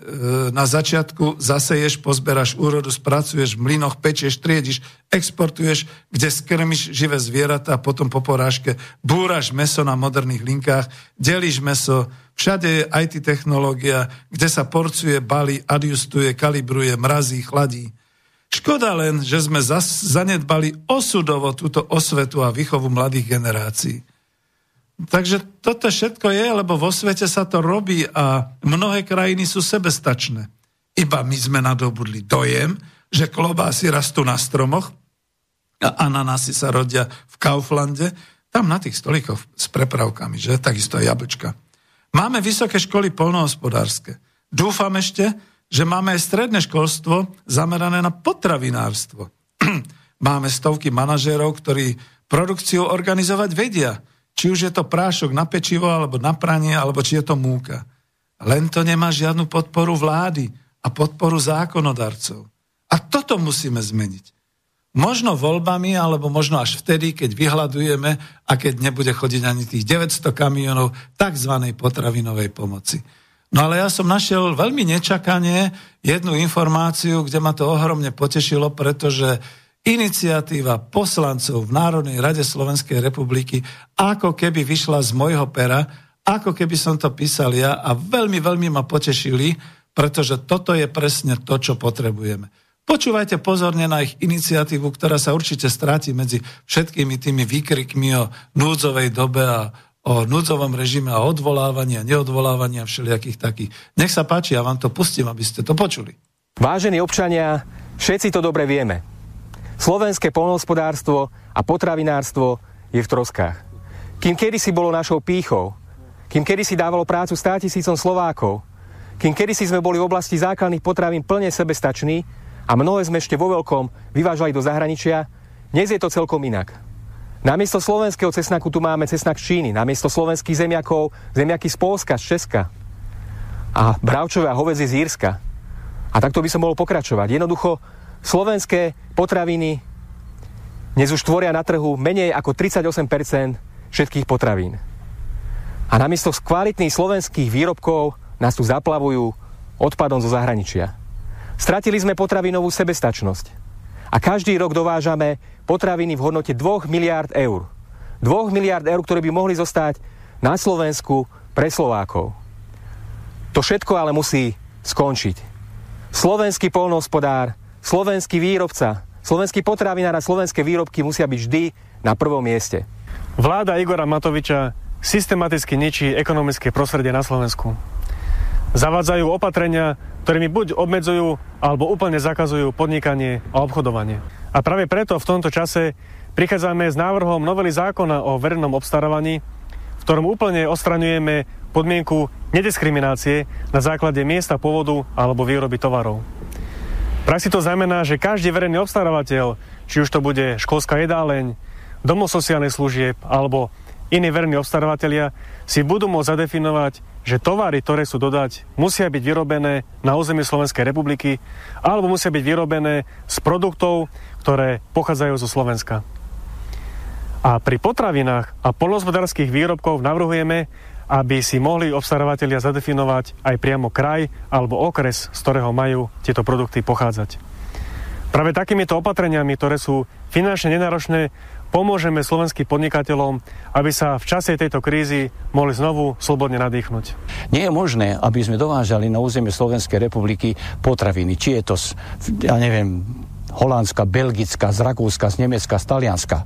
na začiatku zaseješ, pozberaš úrodu, spracuješ v mlynoch, pečieš, triediš, exportuješ, kde skrmiš živé zvieratá a potom po porážke búraš meso na moderných linkách, delíš meso, všade je IT technológia, kde sa porcuje, balí, adjustuje, kalibruje, mrazí, chladí. Škoda len, že sme zanedbali osudovo túto osvetu a výchovu mladých generácií. Takže toto všetko je, lebo vo svete sa to robí a mnohé krajiny sú sebestačné. Iba my sme nadobudli dojem, že klobásy rastú na stromoch a ananásy sa rodia v Kauflande, tam na tých stolíkoch s prepravkami, že? Takisto aj jablčka. Máme vysoké školy polnohospodárske. Dúfam ešte, že máme aj stredné školstvo zamerané na potravinárstvo. [clears throat] máme stovky manažérov, ktorí produkciu organizovať vedia. Či už je to prášok na pečivo, alebo na pranie, alebo či je to múka. Len to nemá žiadnu podporu vlády a podporu zákonodarcov. A toto musíme zmeniť. Možno voľbami, alebo možno až vtedy, keď vyhľadujeme a keď nebude chodiť ani tých 900 kamionov tzv. potravinovej pomoci. No ale ja som našiel veľmi nečakane jednu informáciu, kde ma to ohromne potešilo, pretože iniciatíva poslancov v Národnej rade Slovenskej republiky ako keby vyšla z môjho pera, ako keby som to písal ja a veľmi, veľmi ma potešili, pretože toto je presne to, čo potrebujeme. Počúvajte pozorne na ich iniciatívu, ktorá sa určite stráti medzi všetkými tými výkrikmi o núdzovej dobe a o núdzovom režime a odvolávaní a neodvolávaní a všelijakých takých. Nech sa páči, ja vám to pustím, aby ste to počuli.
Vážení občania, všetci to dobre vieme. Slovenské polnohospodárstvo a potravinárstvo je v troskách. Kým kedysi bolo našou pýchou, kým kedysi dávalo prácu 100 tisícom Slovákov, kým kedysi sme boli v oblasti základných potravín plne sebestační, a mnohé sme ešte vo veľkom vyvážali do zahraničia, dnes je to celkom inak. Namiesto slovenského cesnaku tu máme cesnak z Číny, namiesto slovenských zemiakov zemiaky z Polska, z Česka a bravčové a hovedzie z Írska. A takto by som mohol pokračovať. Jednoducho, slovenské potraviny dnes už tvoria na trhu menej ako 38% všetkých potravín. A namiesto kvalitných slovenských výrobkov nás tu zaplavujú odpadom zo zahraničia. Stratili sme potravinovú sebestačnosť. A každý rok dovážame potraviny v hodnote 2 miliard eur. 2 miliard eur, ktoré by mohli zostať na Slovensku pre Slovákov. To všetko ale musí skončiť. Slovenský polnohospodár, slovenský výrobca, slovenský potravinár a slovenské výrobky musia byť vždy na prvom mieste.
Vláda Igora Matoviča systematicky ničí ekonomické prostredie na Slovensku. Zavádzajú opatrenia, ktorými buď obmedzujú alebo úplne zakazujú podnikanie a obchodovanie. A práve preto v tomto čase prichádzame s návrhom novely zákona o verejnom obstarávaní, v ktorom úplne ostraňujeme podmienku nediskriminácie na základe miesta pôvodu alebo výroby tovarov. Praxi to znamená, že každý verejný obstarávateľ, či už to bude školská jedáleň, domov sociálnych služieb alebo iní verejní obstarávateľia, si budú môcť zadefinovať že tovary, ktoré sú dodať, musia byť vyrobené na území Slovenskej republiky alebo musia byť vyrobené z produktov, ktoré pochádzajú zo Slovenska. A pri potravinách a polnohospodárských výrobkov navrhujeme, aby si mohli obstarovateľia zadefinovať aj priamo kraj alebo okres, z ktorého majú tieto produkty pochádzať. Práve takýmito opatreniami, ktoré sú finančne nenáročné, pomôžeme slovenským podnikateľom, aby sa v čase tejto krízy mohli znovu slobodne nadýchnuť.
Nie je možné, aby sme dovážali na územie Slovenskej republiky potraviny. Či je to, ja neviem, Holandska, Belgická, z Rakúska, z Nemecka, z Talianska.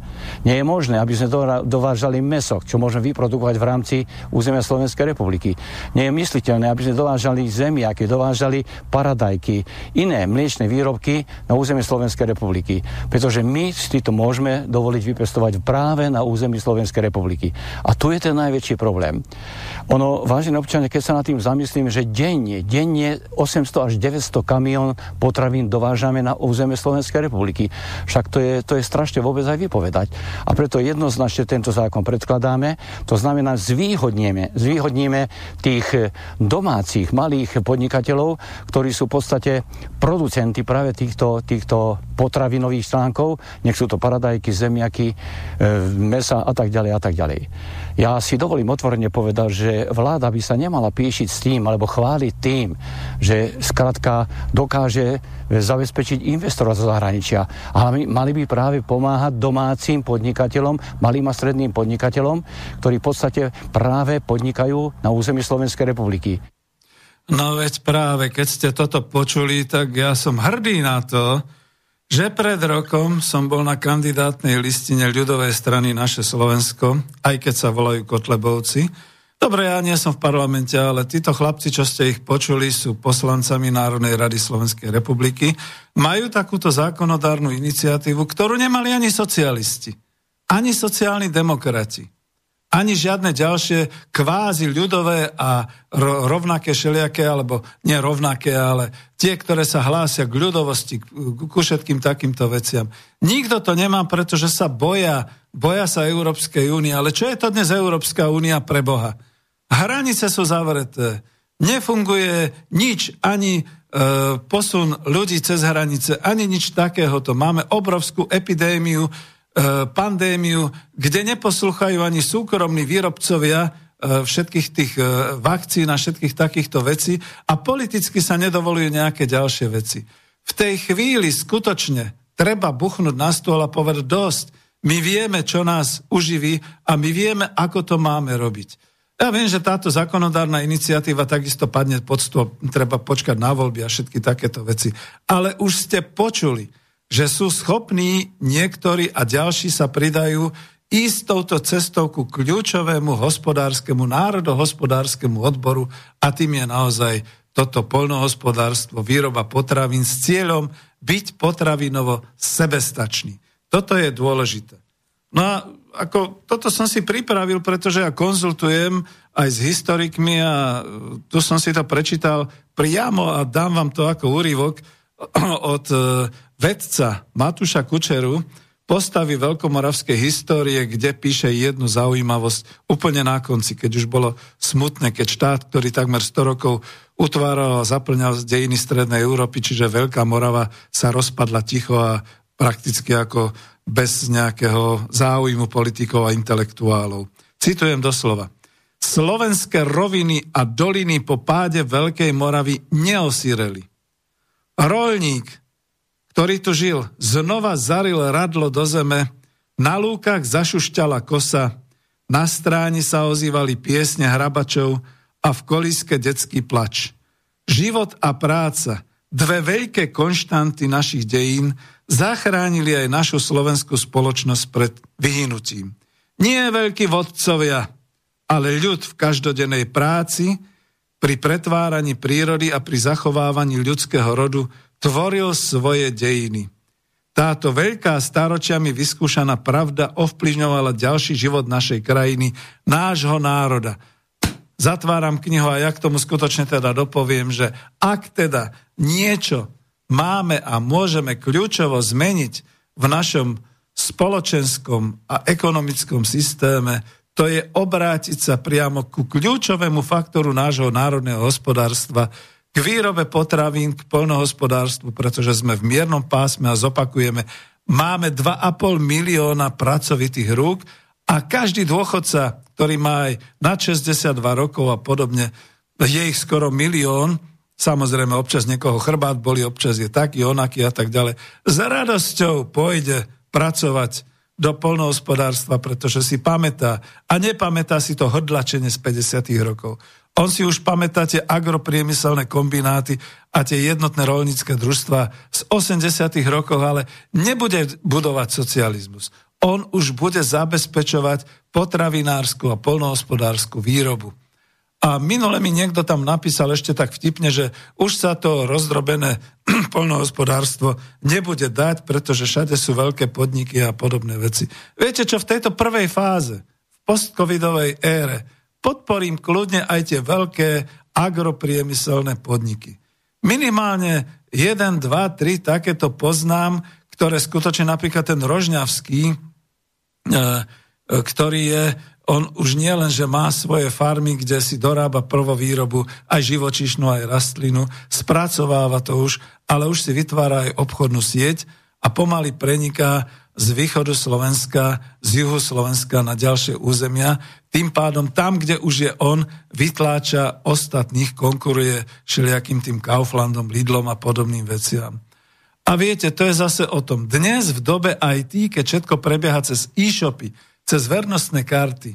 Nie je možné, aby sme dovážali meso, čo môžeme vyprodukovať v rámci územia Slovenskej republiky. Nie je mysliteľné, aby sme dovážali zemiaky, dovážali paradajky, iné mliečne výrobky na územie Slovenskej republiky. Pretože my si to môžeme dovoliť vypestovať práve na území Slovenskej republiky. A tu je ten najväčší problém. Ono, vážení občania, keď sa nad tým zamyslím, že denne, denne 800 až 900 kamión potravín dovážame na územie Slovenskej republiky. Však to je, to je strašne vôbec aj vypovedať. A preto jednoznačne tento zákon predkladáme. To znamená, zvýhodníme, zvýhodníme tých domácich, malých podnikateľov, ktorí sú v podstate producenti práve týchto, týchto potravinových článkov, nech sú to paradajky, zemiaky, e, mesa a tak ďalej a tak ďalej. Ja si dovolím otvorene povedať, že vláda by sa nemala píšiť s tým, alebo chváliť tým, že skrátka dokáže zabezpečiť investora zo zahraničia. Ale mali by práve pomáhať domácim podnikateľom, malým a stredným podnikateľom, ktorí v podstate práve podnikajú na území Slovenskej republiky.
No veď práve, keď ste toto počuli, tak ja som hrdý na to, že pred rokom som bol na kandidátnej listine ľudovej strany Naše Slovensko, aj keď sa volajú Kotlebovci. Dobre, ja nie som v parlamente, ale títo chlapci, čo ste ich počuli, sú poslancami Národnej rady Slovenskej republiky. Majú takúto zákonodárnu iniciatívu, ktorú nemali ani socialisti, ani sociálni demokrati ani žiadne ďalšie kvázi ľudové a rovnaké šeliaké, alebo nerovnaké, ale tie, ktoré sa hlásia k ľudovosti, ku všetkým takýmto veciam. Nikto to nemá, pretože sa boja, boja sa Európskej únie. Ale čo je to dnes Európska únia pre Boha? Hranice sú zavreté. Nefunguje nič, ani e, posun ľudí cez hranice, ani nič takéhoto. Máme obrovskú epidémiu, pandémiu, kde neposluchajú ani súkromní výrobcovia všetkých tých e, vakcín a všetkých takýchto vecí a politicky sa nedovolujú nejaké ďalšie veci. V tej chvíli skutočne treba buchnúť na stôl a povedať dosť. My vieme, čo nás uživí a my vieme, ako to máme robiť. Ja viem, že táto zákonodárna iniciatíva takisto padne pod stôl, treba počkať na voľby a všetky takéto veci. Ale už ste počuli, že sú schopní niektorí a ďalší sa pridajú ísť touto cestou ku kľúčovému hospodárskemu, národohospodárskemu odboru a tým je naozaj toto poľnohospodárstvo, výroba potravín s cieľom byť potravinovo sebestačný. Toto je dôležité. No a ako, toto som si pripravil, pretože ja konzultujem aj s historikmi a tu som si to prečítal priamo a dám vám to ako úryvok [clears throat] od e, vedca Matúša Kučeru, postavy veľkomoravskej histórie, kde píše jednu zaujímavosť úplne na konci, keď už bolo smutné, keď štát, ktorý takmer 100 rokov utváral a zaplňal dejiny Strednej Európy, čiže Veľká Morava sa rozpadla ticho a prakticky ako bez nejakého záujmu politikov a intelektuálov. Citujem doslova. Slovenské roviny a doliny po páde Veľkej Moravy neosíreli. Rolník, ktorý tu žil, znova zaril radlo do zeme, na lúkach zašušťala kosa, na stráni sa ozývali piesne hrabačov a v kolíske detský plač. Život a práca, dve veľké konštanty našich dejín, zachránili aj našu slovenskú spoločnosť pred vyhynutím. Nie veľkí vodcovia, ale ľud v každodennej práci, pri pretváraní prírody a pri zachovávaní ľudského rodu tvoril svoje dejiny. Táto veľká staročiami vyskúšaná pravda ovplyvňovala ďalší život našej krajiny, nášho národa. Zatváram knihu a ja k tomu skutočne teda dopoviem, že ak teda niečo máme a môžeme kľúčovo zmeniť v našom spoločenskom a ekonomickom systéme, to je obrátiť sa priamo ku kľúčovému faktoru nášho národného hospodárstva, k výrobe potravín, k polnohospodárstvu, pretože sme v miernom pásme a zopakujeme, máme 2,5 milióna pracovitých rúk a každý dôchodca, ktorý má aj na 62 rokov a podobne, je ich skoro milión, Samozrejme, občas niekoho chrbát boli, občas je taký, onaký a tak ďalej. S radosťou pôjde pracovať do polnohospodárstva, pretože si pamätá a nepamätá si to hodlačenie z 50. rokov. On si už pamätá tie agropriemyselné kombináty a tie jednotné rolnícke družstva z 80. rokov, ale nebude budovať socializmus. On už bude zabezpečovať potravinárskú a polnohospodárskú výrobu. A minule mi niekto tam napísal ešte tak vtipne, že už sa to rozdrobené [clears throat] polnohospodárstvo nebude dať, pretože všade sú veľké podniky a podobné veci. Viete čo, v tejto prvej fáze, v postcovidovej ére, podporím kľudne aj tie veľké agropriemyselné podniky. Minimálne 1, 2, 3 takéto poznám, ktoré skutočne napríklad ten Rožňavský, e, ktorý je on už nie len, že má svoje farmy, kde si dorába prvovýrobu, aj živočišnú, aj rastlinu, spracováva to už, ale už si vytvára aj obchodnú sieť a pomaly preniká z východu Slovenska, z juhu Slovenska na ďalšie územia. Tým pádom tam, kde už je on, vytláča ostatných, konkuruje všelijakým tým Kauflandom, Lidlom a podobným veciam. A viete, to je zase o tom. Dnes v dobe IT, keď všetko prebieha cez e-shopy, cez vernostné karty,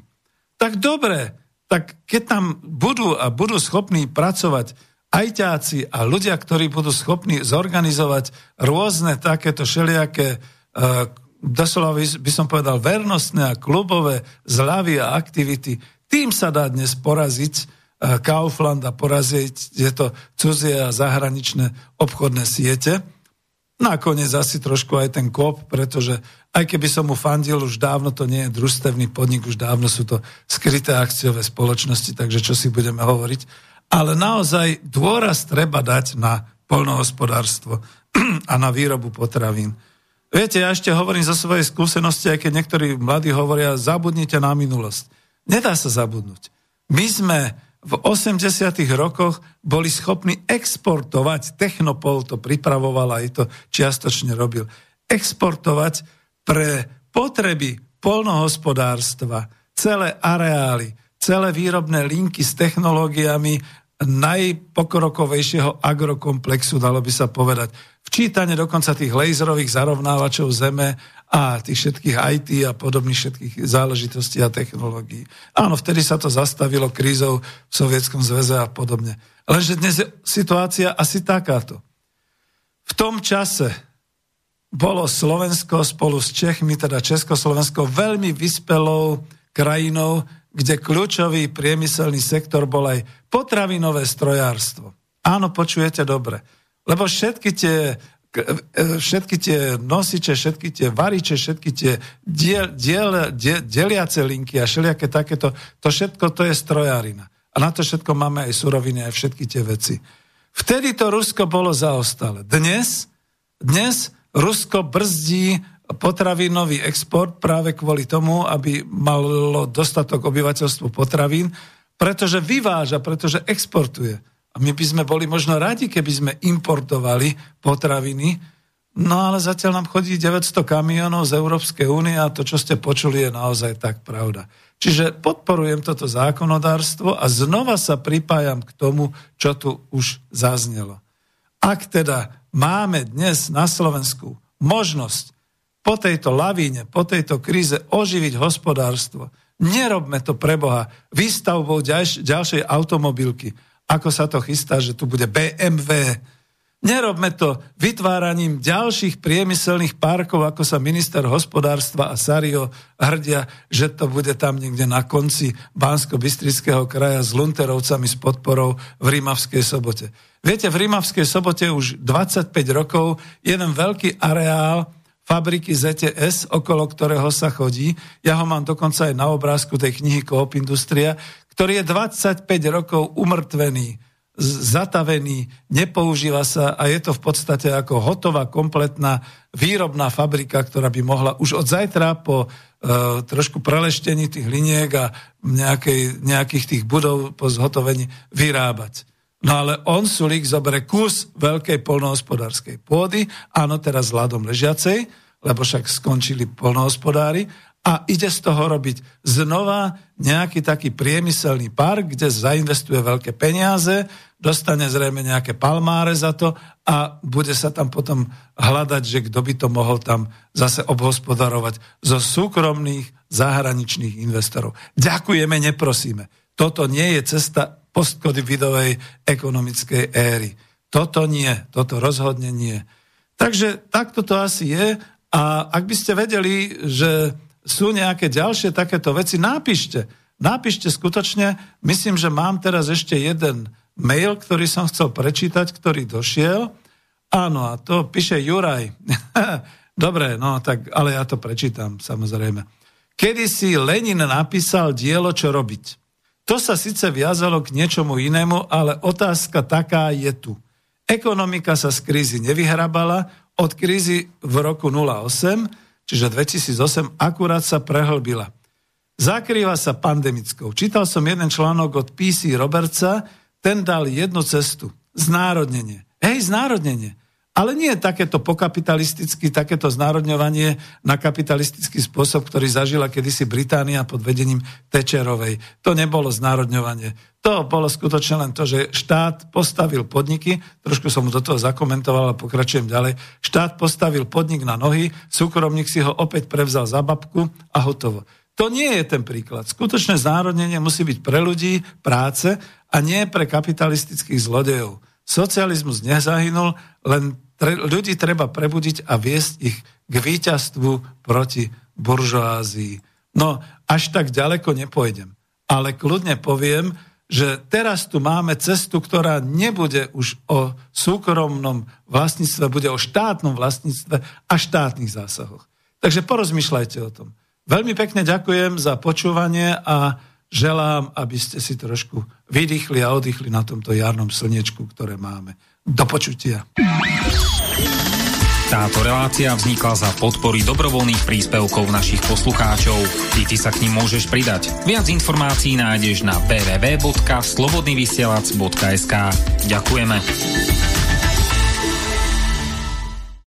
tak dobre, tak keď tam budú a budú schopní pracovať ajťáci a ľudia, ktorí budú schopní zorganizovať rôzne takéto všelijaké, uh, doslova by som povedal, vernostné a klubové zľavy a aktivity, tým sa dá dnes poraziť uh, Kaufland a poraziť tieto cudzie a zahraničné obchodné siete. Nakoniec asi trošku aj ten kop, pretože aj keby som mu fandil, už dávno to nie je družstevný podnik, už dávno sú to skryté akciové spoločnosti, takže čo si budeme hovoriť. Ale naozaj dôraz treba dať na polnohospodárstvo [clears throat] a na výrobu potravín. Viete, ja ešte hovorím zo svojej skúsenosti, aj keď niektorí mladí hovoria, zabudnite na minulosť. Nedá sa zabudnúť. My sme v 80. rokoch boli schopní exportovať, Technopol to pripravoval aj to čiastočne robil, exportovať pre potreby polnohospodárstva celé areály, celé výrobné linky s technológiami najpokrokovejšieho agrokomplexu, dalo by sa povedať. Včítanie dokonca tých laserových zarovnávačov Zeme a tých všetkých IT a podobných všetkých záležitostí a technológií. Áno, vtedy sa to zastavilo krízou v Sovietskom zväze a podobne. Lenže dnes je situácia asi takáto. V tom čase bolo Slovensko spolu s Čechmi, teda Československo, veľmi vyspelou krajinou, kde kľúčový priemyselný sektor bol aj potravinové strojárstvo. Áno, počujete dobre. Lebo všetky tie, všetky tie nosiče, všetky tie variče, všetky tie diel, diel, diel, deliace linky a všelijaké takéto, to všetko to je strojárina. A na to všetko máme aj suroviny, aj všetky tie veci. Vtedy to Rusko bolo zaostalé. Dnes, dnes Rusko brzdí potravinový export práve kvôli tomu, aby malo dostatok obyvateľstvu potravín, pretože vyváža, pretože exportuje. A my by sme boli možno radi, keby sme importovali potraviny, no ale zatiaľ nám chodí 900 kamionov z Európskej únie a to, čo ste počuli, je naozaj tak pravda. Čiže podporujem toto zákonodárstvo a znova sa pripájam k tomu, čo tu už zaznelo. Ak teda máme dnes na Slovensku možnosť po tejto lavíne, po tejto kríze oživiť hospodárstvo. Nerobme to pre Boha výstavbou ďalš- ďalšej automobilky, ako sa to chystá, že tu bude BMW. Nerobme to vytváraním ďalších priemyselných parkov, ako sa minister hospodárstva a Sario hrdia, že to bude tam niekde na konci Bansko-Bystrického kraja s Lunterovcami s podporou v Rímavskej sobote. Viete, v Rímavskej sobote už 25 rokov jeden veľký areál fabriky ZTS, okolo ktorého sa chodí. Ja ho mám dokonca aj na obrázku tej knihy Coop Industria, ktorý je 25 rokov umrtvený, zatavený, nepoužíva sa a je to v podstate ako hotová, kompletná výrobná fabrika, ktorá by mohla už od zajtra po uh, trošku preleštení tých liniek a nejakej, nejakých tých budov po zhotovení vyrábať. No ale on, Sulík, zoberie kus veľkej polnohospodárskej pôdy, áno, teraz ľadom ležiacej, lebo však skončili polnohospodári, a ide z toho robiť znova nejaký taký priemyselný park, kde zainvestuje veľké peniaze, dostane zrejme nejaké palmáre za to a bude sa tam potom hľadať, že kto by to mohol tam zase obhospodarovať zo súkromných zahraničných investorov. Ďakujeme, neprosíme. Toto nie je cesta postcovidovej ekonomickej éry. Toto nie, toto rozhodne nie. Takže takto to asi je a ak by ste vedeli, že sú nejaké ďalšie takéto veci, napíšte. Napíšte skutočne, myslím, že mám teraz ešte jeden mail, ktorý som chcel prečítať, ktorý došiel. Áno, a to píše Juraj. [laughs] Dobre, no tak, ale ja to prečítam, samozrejme. Kedy si Lenin napísal dielo, čo robiť. To sa síce viazalo k niečomu inému, ale otázka taká je tu. Ekonomika sa z krízy nevyhrabala, od krízy v roku 08, čiže 2008, akurát sa prehlbila. Zakrýva sa pandemickou. Čítal som jeden článok od PC Robertsa, ten dal jednu cestu. Znárodnenie. Hej, znárodnenie. Ale nie takéto pokapitalisticky, takéto znárodňovanie na kapitalistický spôsob, ktorý zažila kedysi Británia pod vedením Tečerovej. To nebolo znárodňovanie. To bolo skutočne len to, že štát postavil podniky, trošku som do toho zakomentoval a pokračujem ďalej, štát postavil podnik na nohy, súkromník si ho opäť prevzal za babku a hotovo. To nie je ten príklad. Skutočné znárodnenie musí byť pre ľudí práce a nie pre kapitalistických zlodejov. Socializmus nezahynul, len tre, ľudí treba prebudiť a viesť ich k víťazstvu proti buržoázii. No, až tak ďaleko nepojdem. Ale kľudne poviem, že teraz tu máme cestu, ktorá nebude už o súkromnom vlastníctve, bude o štátnom vlastníctve a štátnych zásahoch. Takže porozmýšľajte o tom. Veľmi pekne ďakujem za počúvanie a želám, aby ste si trošku vydýchli a oddychli na tomto jarnom slnečku, ktoré máme. Do počutia.
Táto relácia vznikla za podpory dobrovoľných príspevkov našich poslucháčov. I ty sa k ním môžeš pridať. Viac informácií nájdeš na www.slobodnyvysielac.sk Ďakujeme.